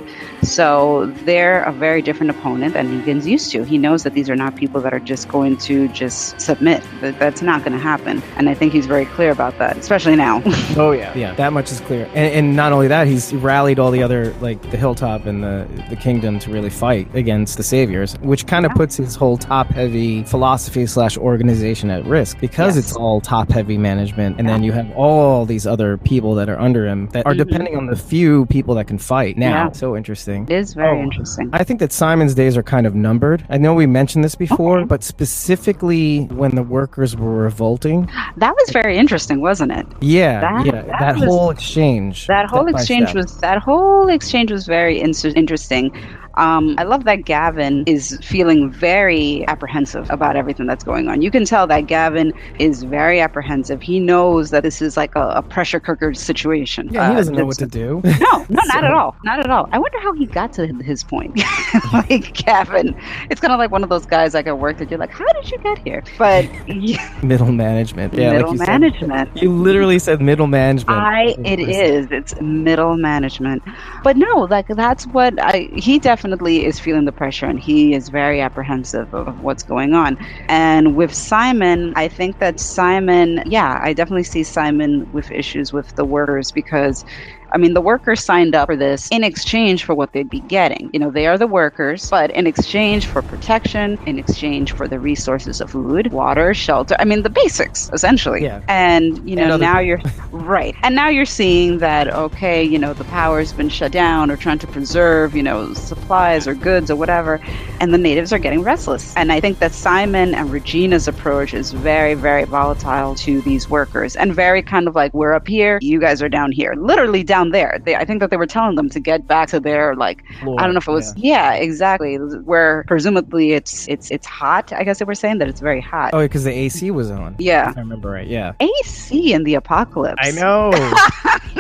So they're a very different opponent than Negan's used to. He knows that these are not people that are just going to just submit. That that's not going to happen. And I think he's very clear about that, especially now. Oh yeah, yeah. That much is clear. And, and not only that, he's rallied all the other like the hilltop and the the kingdom to really fight against the saviors, which kind of puts his whole top heavy philosophy slash organization at risk because Yes. it's all top heavy management, and then you have all these other people that are under him that are Mhm. depending on the few people that can fight. Now, Yeah. so interesting. it is very Oh. interesting. I think that Simon's days are kind of numbered. I know we mentioned this before, Okay. but specifically when the workers were revolting. That was very interesting, wasn't it? Yeah, That- yeah, that that, was- whole exchange. That whole exchange was that whole exchange was very in- interesting. Um, I love that Gavin is feeling very apprehensive about everything that's going on. You can tell that Gavin is very apprehensive. He knows that this is like a, a pressure cooker situation. Yeah, he Uh, doesn't know what to do. No, no, not at all. Not at all. I wonder how he got to his point. like Gavin, it's kind of like one of those guys like at work that you're like, how did you get here? But yeah, middle management. Yeah, middle like you management. Said, you literally said middle management. I it is. It's middle management. But no, like that's what I he definitely is feeling the pressure and he is very apprehensive of what's going on. And with Simon, I think that Simon, yeah, I definitely see Simon with issues with the workers because I mean, the workers signed up for this in exchange for what they'd be getting. You know, they are the workers, but in exchange for protection, in exchange for the resources of food, water, shelter. I mean, the basics essentially. Yeah. And you know, And now you're right, and now you're seeing that okay, you know, the power's been shut down, or trying to preserve, you know, supplies or goods or whatever, and the natives are getting restless. And I think that Simon and Regina's approach is very, very volatile to these workers, and very kind of like we're up here, you guys are down here, literally down there. They, I think that they were telling them to get back to their like I don't know if it was yeah, exactly where presumably it's it's it's hot. I guess they were saying that it's very hot. Oh, because the AC was on. Yeah. If I remember right. Yeah. AC in the apocalypse. I know.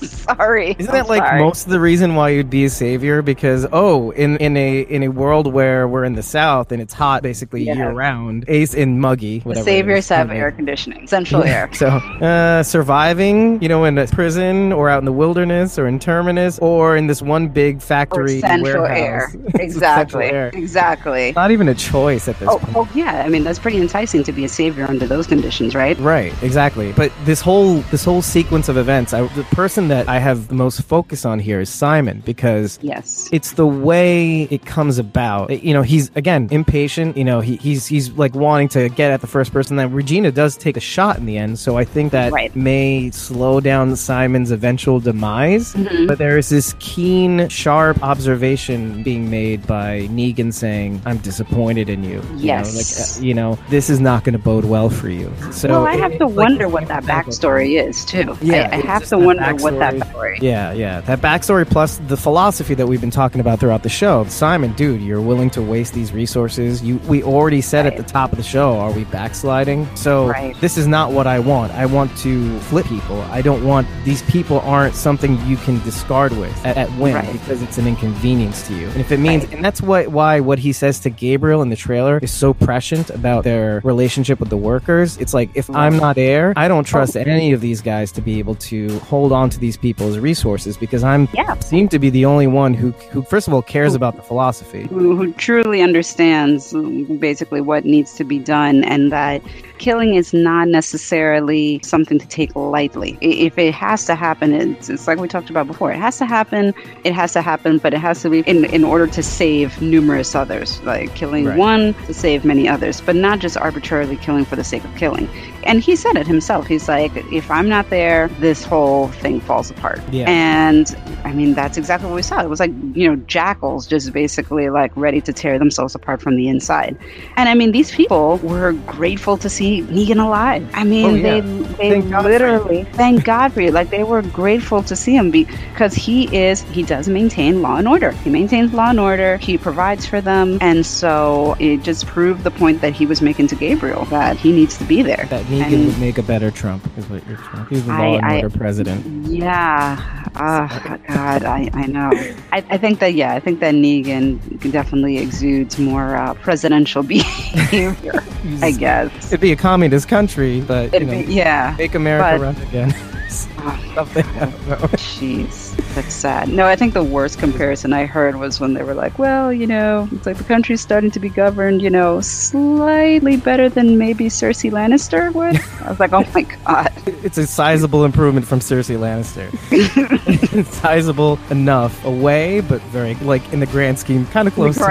I'm sorry. Isn't I'm that like sorry. most of the reason why you'd be a savior? Because oh, in in a in a world where we're in the south and it's hot basically Yeah. year round, ace and muggy. the Whatever it saviors have Yeah. air conditioning, central air. So, uh, surviving, you know, in a prison or out in the wilderness or in terminus or in this one big Or factory central warehouse. air. Exactly. central air. Exactly. Not even a choice at this Oh, point. oh, yeah. I mean, that's pretty enticing to be a savior under those conditions, right? Right, exactly. But this whole this whole sequence of events, I, the person that I have the most focus on here is Simon because Yes. it's the way it comes about. You know, he's again impatient. You know, he, he's he's like wanting to get at the first person. That Regina does take a shot in the end, so I think that Right. may slow down Simon's eventual demise. Mm-hmm. But there is this keen, sharp observation being made by Negan saying, "I'm disappointed in you." You know, Yes. like uh, you know, this is not going to bode well for you. So well, I have it's to wonder what that backstory is, too. Yeah, I, I have to wonder what that backstory. Yeah, yeah. That backstory plus the philosophy that we've been talking about throughout the show. Simon, dude, you're willing to waste these resources. You we already said at the top of the show, are we backsliding? So Right. this is not what I want. I want to flip people. I don't want these people aren't something you can discard with at, at whim Right. because it's an inconvenience to you. And if it means Right. and that's what why what he says to Gabriel in the trailer is so prescient about their relationship with the workers. It's like if I'm not there, I don't trust Oh. any of these guys to be able to hold on to these people's resources because I'm Yeah. seem to be the only one who who first of all cares about the philosophy. who, who truly understands um, basically what needs to be done and that killing is not necessarily something to take lightly. If it has to happen, it's, it's like we talked about before. It has to happen. It has to happen, but it has to be in, in order to save numerous others, like killing Right. one to save many others, but not just arbitrarily killing for the sake of killing. And he said it himself. He's like, if I'm not there, this whole thing falls apart. Yeah. And I mean, that's exactly what we saw. It was like, you know, jackals just basically like ready to tear themselves apart from the inside. And I mean, these people were grateful to see Negan alive. I mean, Oh, yeah. they they Thank literally thank God for you. Like they were grateful to see him because he is he does maintain law and order. He maintains law and order. He provides for them, and so it just proved the point that he was making to Gabriel that he needs to be there. That Negan And- would make a better Trump. Is what you're saying. He's I- law and I- order president. Yeah. Oh, God, I, I know. I, I think that, yeah, I think that Negan definitely exudes more uh, presidential behavior, I guess. It'd be a communist country, but you know, be- yeah. make America but- run again. Oh, Something. I don't know. Jeez, that's sad. No, I think the worst comparison I heard was when they were like, well, you know, it's like the country's starting to be governed, you know, slightly better than maybe Cersei Lannister would. I was like, oh my God. It's a sizable improvement from Cersei Lannister. It's sizable enough away, but very like in the grand scheme, kind of close. To,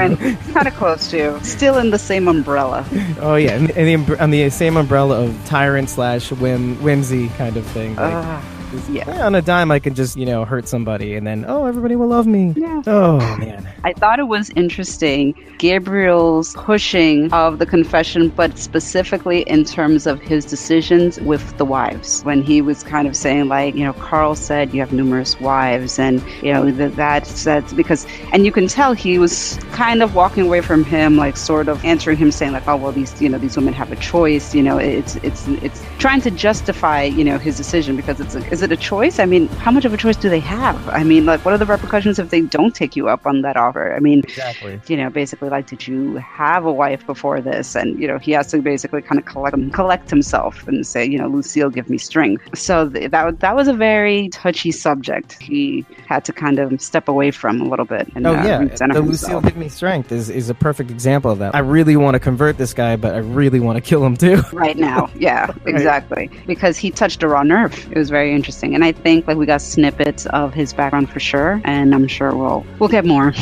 kind of close to. Still in the same umbrella. oh yeah, and, and the, on the same umbrella of tyrant slash whim whimsy kind of thing. Like, Ah, yeah. eh, on a dime, I can just you know hurt somebody, and then oh everybody will love me. Yeah. Oh man. I thought it was interesting Gabriel's pushing of the confession, but specifically in terms of his decisions with the wives. When he was kind of saying, like, you know, Carl said you have numerous wives, and, you know, that that's, that's because, and you can tell he was kind of walking away from him, like, sort of answering him, saying, like, oh, well, these, you know, these women have a choice, you know, it's, it's, it's trying to justify, you know, his decision because it's, a, is it a choice? I mean, how much of a choice do they have? I mean, like, what are the repercussions if they don't take you up on that offer? I mean, Exactly. you know, basically like, did you have a wife before this? And, you know, he has to basically kind of collect, collect himself and say, you know, Lucille, give me strength. So th- that, that was a very touchy subject. He had to kind of step away from a little bit and Oh uh, yeah, the himself. Lucille give me strength is, is a perfect example of that. I really want to convert this guy, but I really want to kill him too. Right now, yeah, Right exactly because he touched a raw nerve. It was very interesting, and I think like we got snippets of his background for sure, and I'm sure we'll we'll get more.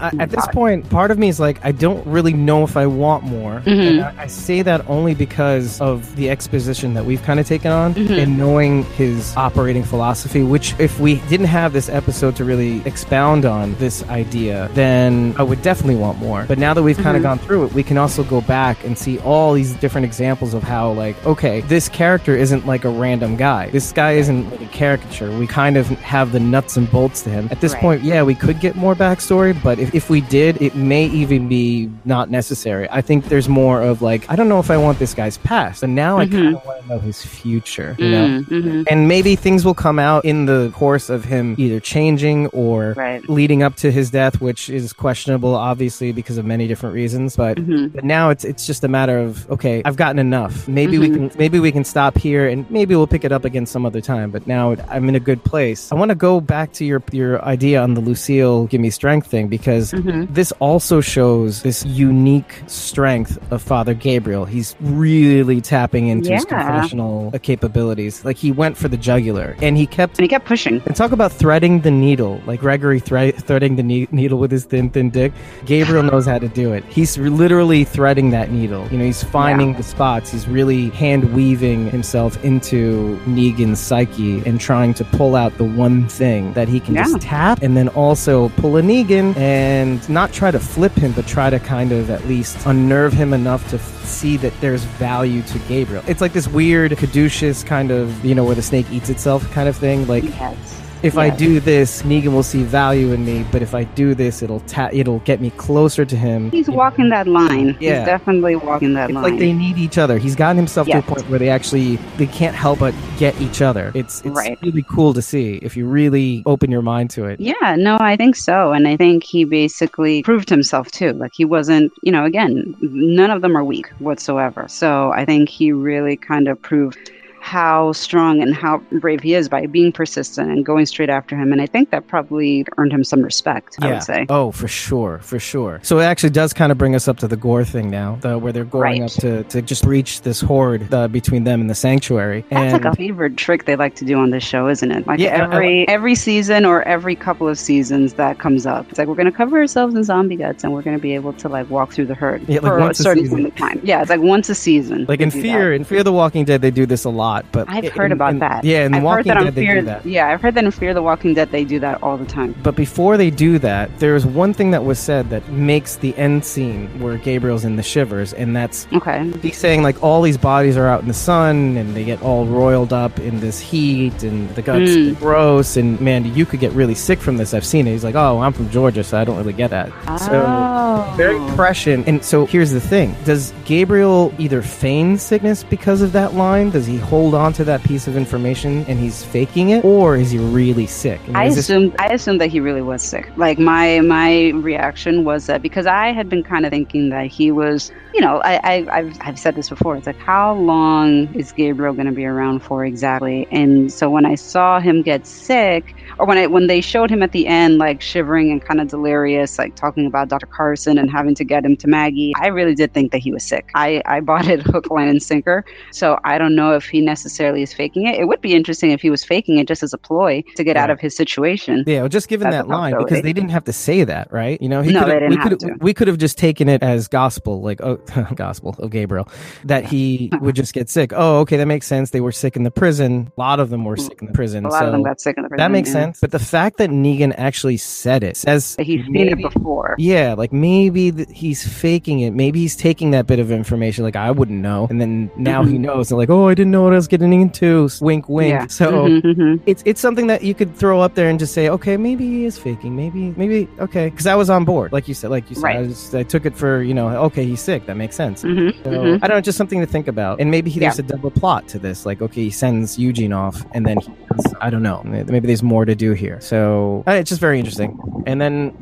I, at this point, part of me is like, I don't really know if I want more. Mm-hmm. And I, I say that only because of the exposition that we've kind of taken on Mm-hmm. and knowing his operating philosophy, which, if we didn't have this episode to really expound on this idea, then I would definitely want more. But now that we've kind of Mm-hmm. gone through it, we can also go back and see all these different examples of how, like, okay, this character isn't like a random guy. This guy isn't like a caricature. We kind of have the nuts and bolts to him. At this Right. point, yeah, we could get more backstory, but if, if we did, it may even be not necessary. I think there's more of like, I don't know if I want this guy's past, and now I kind of want to know his future, you know? Mm-hmm. And maybe things will come out in the course of him either changing or Right. leading up to his death, which is questionable, obviously, because of many different reasons. But Mm-hmm. but now it's it's just a matter of okay, I've gotten enough. Maybe we Mm-hmm. can maybe we can stop here, and maybe we'll pick it up again some other time. But now I'm in a good place. I want to go back to your your idea on the Lucille give me strength thing because Mm-hmm. this also shows this unique strength of Father Gabriel. He's really tapping into his Yeah. confessional capabilities. Like he went for the jugular, and he kept And he kept pushing. and talk about threading the needle, like Gregory thre- threading the ne- needle with his thin, thin dick. Gabriel knows how to do it. He's literally threading that needle. You know, he's finding the spots. He's really hand weaving himself into Negan's psyche and trying to pull out the one thing that he can Yeah. just tap and then also pull a Negan and not try to flip him, but try to kind of at least unnerve him enough to see that there's value to Gabriel. It's like this weird, caduceus kind of, you know, where the snake eats itself kind of thing. Like, Yes. If I do this, Negan will see value in me. But if I do this, it'll ta- it'll get me closer to him. He's walking that line. Yeah. He's definitely walking that It's line. like they need each other. He's gotten himself Yes. to a point where they actually they can't help but get each other. It's it's Right. really cool to see if you really open your mind to it. Yeah, no, I think so. And I think he basically proved himself too. Like he wasn't, you know, again, none of them are weak whatsoever. So I think he really kind of proved how strong and how brave he is by being persistent and going straight after him. And I think that probably earned him some respect, I would say. Oh, for sure, for sure. So it actually does kind of bring us up to the gore thing now, the, where they're going Right. up to, to just breach this horde uh, between them and the sanctuary. That's and like a favorite trick they like to do on this show, isn't it? Like Yeah, every every season or every couple of seasons that comes up. It's like we're gonna cover ourselves in zombie guts and we're gonna be able to like walk through the herd Yeah, like for a a certain season. point of time. Yeah, it's like once a season. like in Fear, that. in Fear of the Walking Dead, they do this a lot. But I've in- heard about that. Yeah, in I've Walking heard that Dead, on they Fear, do that. Yeah, I've heard that in Fear the Walking Dead they do that all the time. But before they do that, there's one thing that was said that makes the end scene where Gabriel's in the shivers, and that's Okay. he's saying like all these bodies are out in the sun and they get all roiled up in this heat and the guts Mm. gross and man, you could get really sick from this. I've seen it. He's like, oh, I'm from Georgia, so I don't really get that. So oh. very prescient. And so here's the thing: Does Gabriel either feign sickness because of that line? Does he hold on to that piece of information and he's faking it, or is he really sick? You know, I is this- I assumed that he really was sick. Like my my reaction was that because I had been kind of thinking that he was, you know, I, I I've I've said this before. It's like how long is Gabriel going to be around for exactly? And so when I saw him get sick, or when I when they showed him at the end like shivering and kind of delirious, like talking about Dr. Carson and having to get him to Maggie, I really did think that he was sick. I I bought it hook, line, and sinker. So I don't know if he necessarily is faking it. It would be interesting if he was faking it just as a ploy to get out of his situation. Yeah, well, just given that line because they didn't have to say that, right? You know, he No, they didn't we have could to. we could have just taken it as gospel, like oh, gospel of Gabriel, that he would just get sick. Oh, okay, that makes sense. They were sick in the prison. A lot of them were mm. sick in the prison. A lot so of them got sick in the prison. that makes yeah. Sense. But the fact that Negan actually said it says He's seen maybe- it before. Yeah, like maybe th- he's faking it. Maybe he's taking that bit of information. Like I wouldn't know, and then now he knows. And like, oh, I didn't know what I was getting into. Wink, wink. Yeah. So Mhm, mhm. it's it's something that you could throw up there and just say, okay, maybe he is faking. Maybe maybe okay, because I was on board, like you said, like you said, I, Right. was, I took it for you know, okay, he's sick. That makes sense. Mhm, So mhm. I don't know, just something to think about. And maybe he, there's a double plot to this. Like, okay, he sends Eugene off, and then he, I don't know. Maybe there's more to do here. So uh, it's just very interesting. And then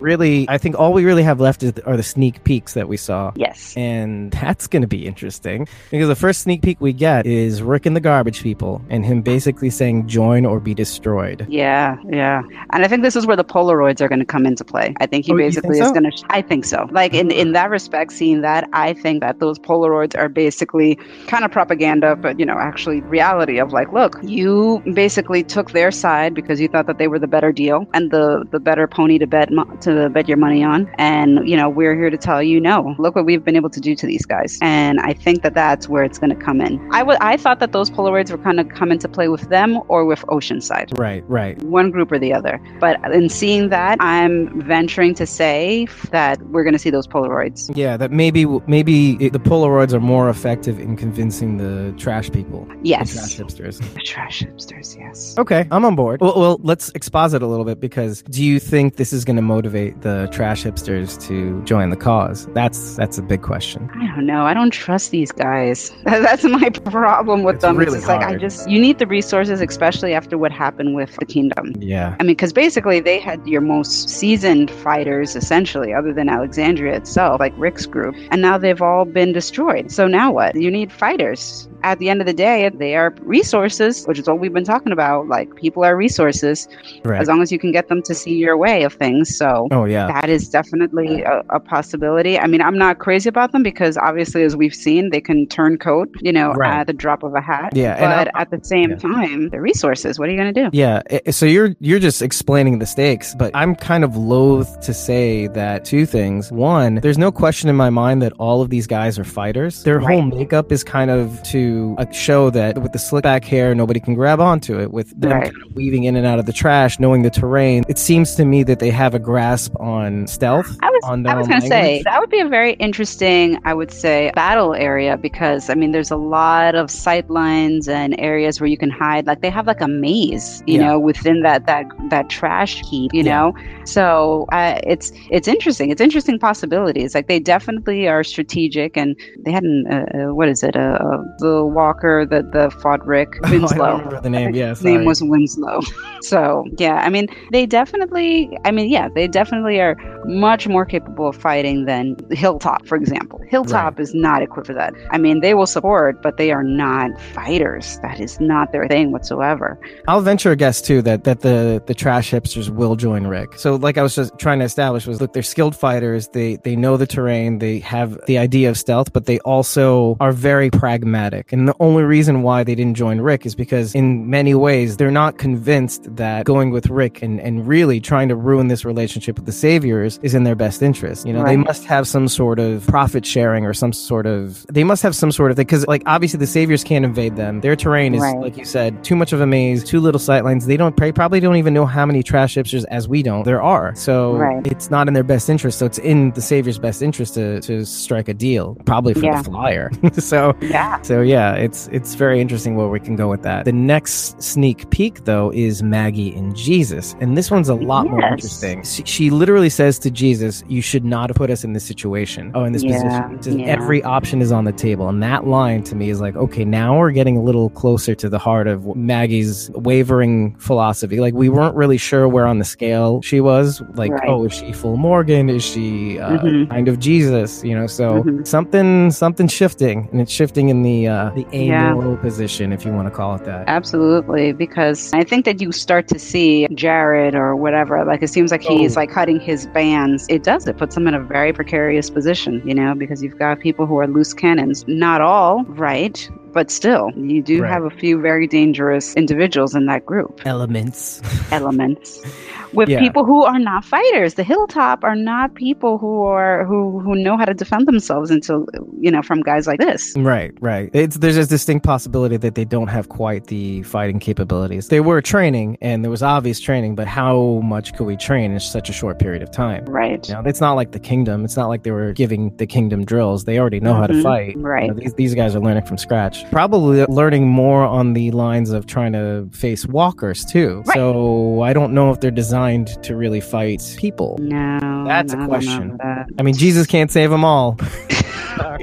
really, I think all we really have left is, are the sneak peeks that we saw. Yes. And that's going to be interesting because the first sneak peek we get is Rick and the Garbage People and him basically saying, join or be destroyed. Yeah, yeah. And I think this is where the Polaroids are going to come into play. I think he Oh, basically think is going to, I think so. Like in, in that respect, seeing that, I think that those Polaroids are basically kind of propaganda, but, you know, actually reality of like, look, you basically took their side because you thought that they were the better deal and the, the better pony to bet, mo- to bet your money on. And, you know, we're here to tell you, no, look what we've been able to do to these guys. And I think that that's where it's going to come in. I would, I thought that those Polaroids were kind of come into play with them or with Oceanside Right, right. one group or the other. But in seeing that, I'm venturing to say that we're going to see those Polaroids. Yeah, that maybe maybe it, the Polaroids are more effective in convincing the trash people, the Yes. trash hipsters. The trash hipsters, yes. Okay, I'm on board. Well, well, let's exposit a little bit because do you think this is going to motivate the trash hipsters to join the cause? That's that's a big question. I don't know. I don't trust these guys. That's my problem with It's them. really it's like I just you need the resources, especially after what happened with the kingdom. Yeah. I mean, because basically they had your most seasoned fighters, essentially, other than Alexandria itself, like Rick's group, and now they've all been destroyed. So now what? You need fighters. At the end of the day, they are resources, which is what we've been talking about. Like, people are resources Right. as long as you can get them to see your way of things. So. Oh yeah. That is definitely a, a possibility. I mean, I'm not crazy about them because obviously, as we've seen, they can turn coat, you know, Right. at the drop of a hat. Yeah, But at the same yeah. time, they're resources. What are you going to do? Yeah, so you're you're just explaining the stakes, but I'm kind of loath to say that two things. One, there's no question in my mind that all of these guys are fighters. Their whole makeup is kind of to uh, show that with the slick back hair, nobody can grab onto it. With them Right. kind of weaving in and out of the trash, knowing the terrain, it seems to me that they have a grasp on stealth. I was, I was going to say that would be a very interesting, I would say, battle area because I mean, there's a lot of sight lines and areas where you can hide. Like they have like a maze, you Yeah. know, within that that that trash heap, you Yeah. know. So uh, it's it's interesting. It's interesting possibilities. Like they definitely are strategic, and they had an uh, uh, what is it? a, uh, Walker the the fought Rick Oh, I Winslow. remember the name. Yeah, His name was Winslow. So yeah, I mean, they definitely. I mean, yeah, they definitely are much more capable of fighting than Hilltop, for example. Hilltop is not equipped for that. I mean, they will support, but they are not fighters. That is not their thing whatsoever. I'll venture a guess too that that the the trash hipsters will join Rick. So like I was just trying to establish was look they're skilled fighters. They they know the terrain. They have the idea of stealth, but they also are very pragmatic. And the only reason why they didn't join Rick is because in many ways they're not convinced that going with Rick and and really trying to ruin this relationship with the saviors is in their best interest. You know, they must have some sort of profit sharing or some sort of they must have some sort of thing because like obviously the saviors can't invade them. Their terrain is Right. like you said, too much of a maze, too little sightlines. They don't they probably don't even know how many trash hipsters as we don't there are. So Right. it's not in their best interest. So it's in the savior's best interest to, to strike a deal, probably for Yeah. the flyer. so Yeah. so yeah, it's it's very interesting where we can go with that. The next sneak peek though is Maggie and Jesus, and this one's a lot more interesting. She, she literally says to Jesus, "You should not have put us in this situation. Oh, in this Yeah, position. Yeah. Every option is on the table." And that line to me is like, okay, now we're getting a little closer to the heart of Maggie's wavering philosophy. Like we weren't really sure where on the scale she was. Like, Right. oh, is she full Morgan? Is she uh, Mhm. kind of Jesus? You know, so Mhm. something something shifting, and it's shifting in the uh, the Yeah. amoral position, if you want to call it that. Absolutely, because I think that you start to see Jared or whatever, like it seems like he's Oh. like cutting his bands. It does, it puts him in a very precarious position, you know, because you've got people who are loose cannons. Not all, right? But still, you do Right. have a few very dangerous individuals in that group, Elements. elements. With Yeah. people who are not fighters, the hilltop are not people who are who who know how to defend themselves until you know from guys like this. Right, right. It's there's a distinct possibility that they don't have quite the fighting capabilities. They were training, and there was obvious training, but how much could we train in such a short period of time? Right. You know, it's not like the kingdom. It's not like they were giving the kingdom drills. They already know how to Mhm. fight. You Right. know, these, these guys are learning from scratch. Probably learning more on the lines of trying to face walkers too. Right. So I don't know if they're designed to really fight people. No. That's a question. that. I mean, Jesus can't save them all.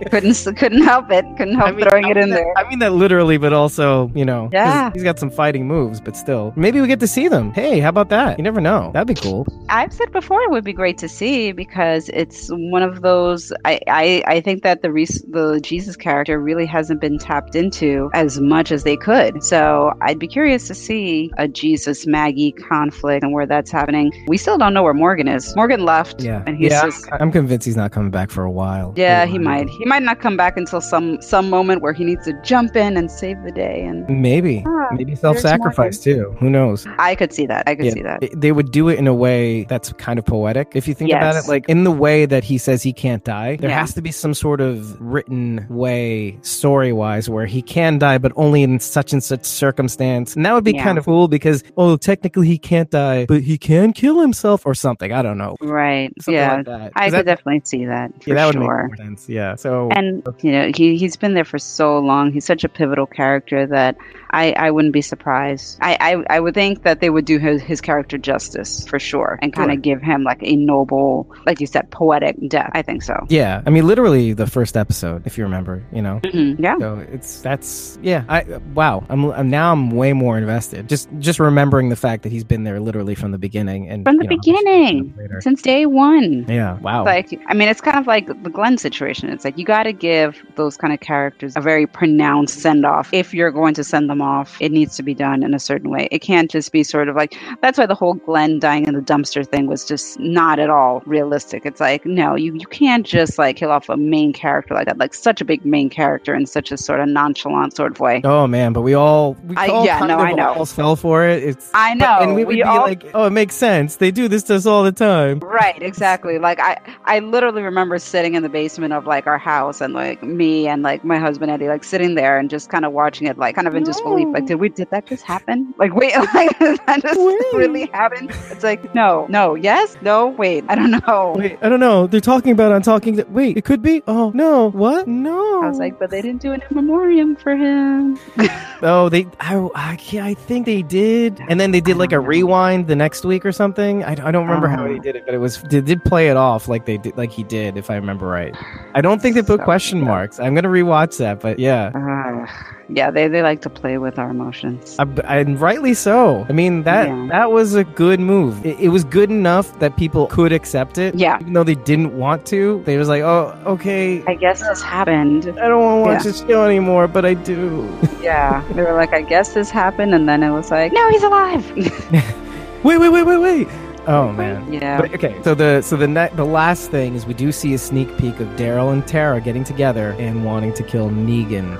couldn't couldn't help it. Couldn't help I mean, throwing I it in that- there. I mean that literally, but also, you know, Yeah. he's got some fighting moves, but still. Maybe we get to see them. Hey, how about that? You never know. That'd be cool. I've said before it would be great to see because it's one of those. I I, I think that the the Jesus character really hasn't been tapped into as much as they could. So I'd be curious to see a Jesus Maggie conflict and where that's happening. We still don't know where Morgan is. Morgan left. Yeah. and he's yeah, just. I'm convinced he's not coming back for a while. Yeah, he while. He might not come back until some some moment where he needs to jump in and save the day. And Maybe. Ah, Maybe self sacrifice too. Who knows? I could see that. I could Yeah, see that. they- would do it in a way that's kind of poetic, if you think about it. Like in the way that he says he can't die, there Yeah. has to be some sort of written way, story wise, where he can die, but only in such and such circumstance. And that would be Yeah. kind of cool because, oh, technically he can't die, but he can kill himself or something. I don't know. Right. Something yeah. like I could that- definitely see that. For yeah, that would sure. make more sense. Yeah. So And you know, he he's been there for so long. He's such a pivotal character that I, I wouldn't be surprised. I, I I would think that they would do his, his character justice for sure and kind Sure. of give him like a noble, like you said, poetic death. I think so. yeah, I mean, literally the first episode, if you remember, you know. Mhm. Yeah. So it's that's yeah. I wow. I'm, I'm now I'm way more invested. Just just remembering the fact that he's been there literally from the beginning and From the you know, beginning, since day one. Yeah. Wow. Like, I mean, it's kind of like the Glenn situation. It's like you got to give those kind of characters a very pronounced send off. If you're going to send them off, it needs to be done in a certain way. It can't just be sort of like that's why the whole Glenn dying in the dumpster thing was just not at all realistic. It's like, no, you, you can't just like kill off a main character like that, like such a big main character in such a sort of nonchalant sort of way. Oh man, but we all we I- all yeah, no, I know. almost fell for it. It's I but- know, and we would we be all- like, oh, it makes sense. They do this to us all the time. Right, exactly. Like I, I literally remember sitting in the basement of like our house and like me and like my husband Eddie like sitting there and just kind of watching it like kind of in disbelief. Like, did we did that just happen? Like, wait, like that just Wait. really happened It's like no, no, yes, no, wait, I don't know. Wait, I don't know. They're talking about I'm talking. To, wait, it could be. Oh no, what? No. I was like, but they didn't do an in memoriam for him. oh, they. I, I, I think they did, and then they did like a rewind the next week or something. I, I don't remember how Oh. they did it, but it was they did play it off like they did, like he did, if I remember right. I don't think they put So question good. marks. I'm gonna rewatch that, but yeah. Ugh. yeah, they they like to play with our emotions. Uh, I, and rightly so. I mean that Yeah. that was a good move. It, it was good enough that people could accept it. Yeah. Even though they didn't want to, they was like, "Oh, okay, I guess this happened. I don't want to watch Yeah. this show anymore, but I do." Yeah, they were like, I guess this happened, and then it was like, no, he's alive. wait, wait, wait, wait, wait. Oh man. yeah. But, okay, so the so the ne- the last thing is we do see a sneak peek of Daryl and Tara getting together and wanting to kill Negan.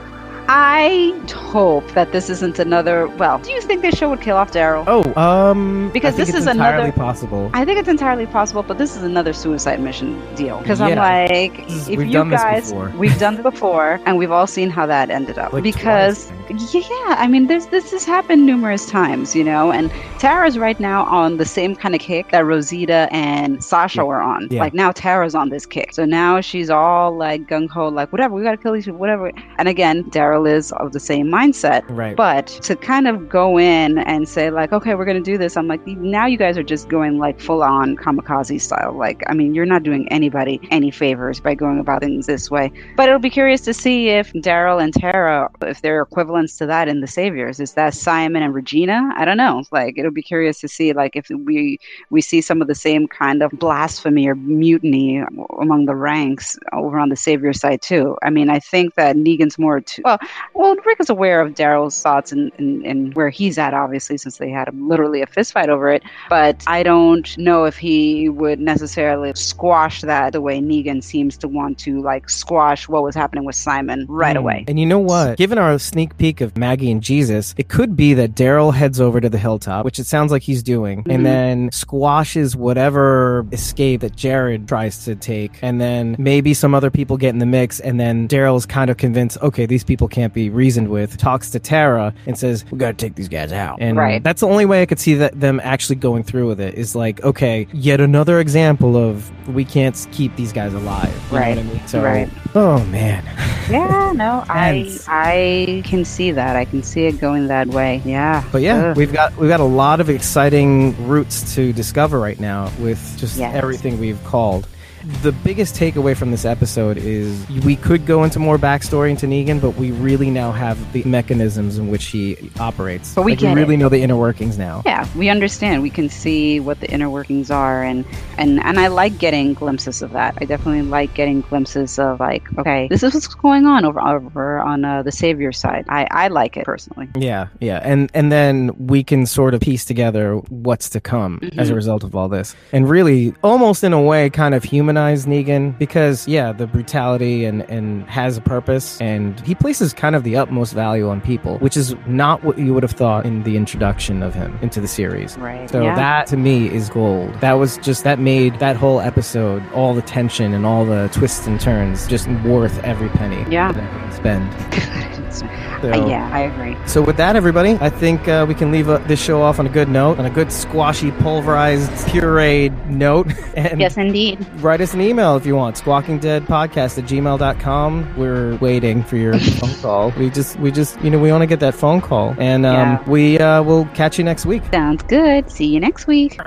I hope that this isn't another. Well, do you think this show would kill off Daryl? Oh, um, Because I think this it's is entirely another- possible. I think it's entirely possible, but this is another suicide mission deal. Because I'm like, is- if you guys, we've done it before, and we've all seen how that ended up. Like because twice, yeah, I mean, this this has happened numerous times, you know. And Tara's right now on the same kind of kick that Rosita and Sasha Yeah. were on. Yeah. Like now Tara's on this kick, so now she's all like gung ho, like whatever, we gotta kill these people, whatever. And again, Daryl is of the same mindset. Right. But to kind of go in and say like, okay, we're gonna do this, I'm like, now you guys are just going like full on kamikaze style. Like, I mean, you're not doing anybody any favors by going about things this way. But it'll be curious to see if Daryl and Tara, if they're equivalents to that in the Saviors. Is that Simon and Regina? I don't know. Like, it'll be curious to see like if we we see some of the same kind of blasphemy or mutiny among the ranks over on the Savior side too. I mean, I think that Negan's more to well, well, Rick is aware of Daryl's thoughts and, and, and where he's at, obviously, since they had a, literally a fist fight over it. But I don't know if he would necessarily squash that the way Negan seems to want to, like, squash what was happening with Simon right Mm. away. And you know what? Given our sneak peek of Maggie and Jesus, it could be that Daryl heads over to the hilltop, which it sounds like he's doing, Mhm. and then squashes whatever escape that Jared tries to take. And then maybe some other people get in the mix, and then Daryl's kind of convinced, okay, these people can't be reasoned with, talks to Tara and says, we gotta take these guys out. And Right. that's the only way I could see that them actually going through with it is like, okay, yet another example of we can't keep these guys alive. You Right. Know what I mean? So, Right. oh man. Yeah, no, I I can see that. I can see it going that way. Yeah. But yeah, Ugh. we've got we've got a lot of exciting routes to discover right now with just Yes. everything we've called. The biggest takeaway from this episode is we could go into more backstory into Negan, but we really now have the mechanisms in which he operates. But we like, really it. know the inner workings now. Yeah, we understand. We can see what the inner workings are, and and and I like getting glimpses of that. I definitely like getting glimpses of like, okay, this is what's going on over over on uh, the savior side. I I like it personally. Yeah, yeah, and and then we can sort of piece together what's to come as a result of all this, and really, almost in a way, kind of humanize Negan because yeah, the brutality and and has a purpose, and he places kind of the utmost value on people, which is not what you would have thought in the introduction of him into the series. Right. So yeah. that to me is gold. That was just that made that whole episode, all the tension and all the twists and turns, just worth every penny Yeah. that I spend. So- Uh, yeah, I agree. so with that, everybody, I think uh, we can leave uh, this show off on a good note, on a good squashy, pulverized, pureed note. And Yes, indeed. write us an email if you want. Squawkingdeadpodcast at gmail.com. We're waiting for your phone call. We just, we just, you know, we want to get that phone call. And um, Yeah. we uh, will catch you next week. Sounds good. See you next week.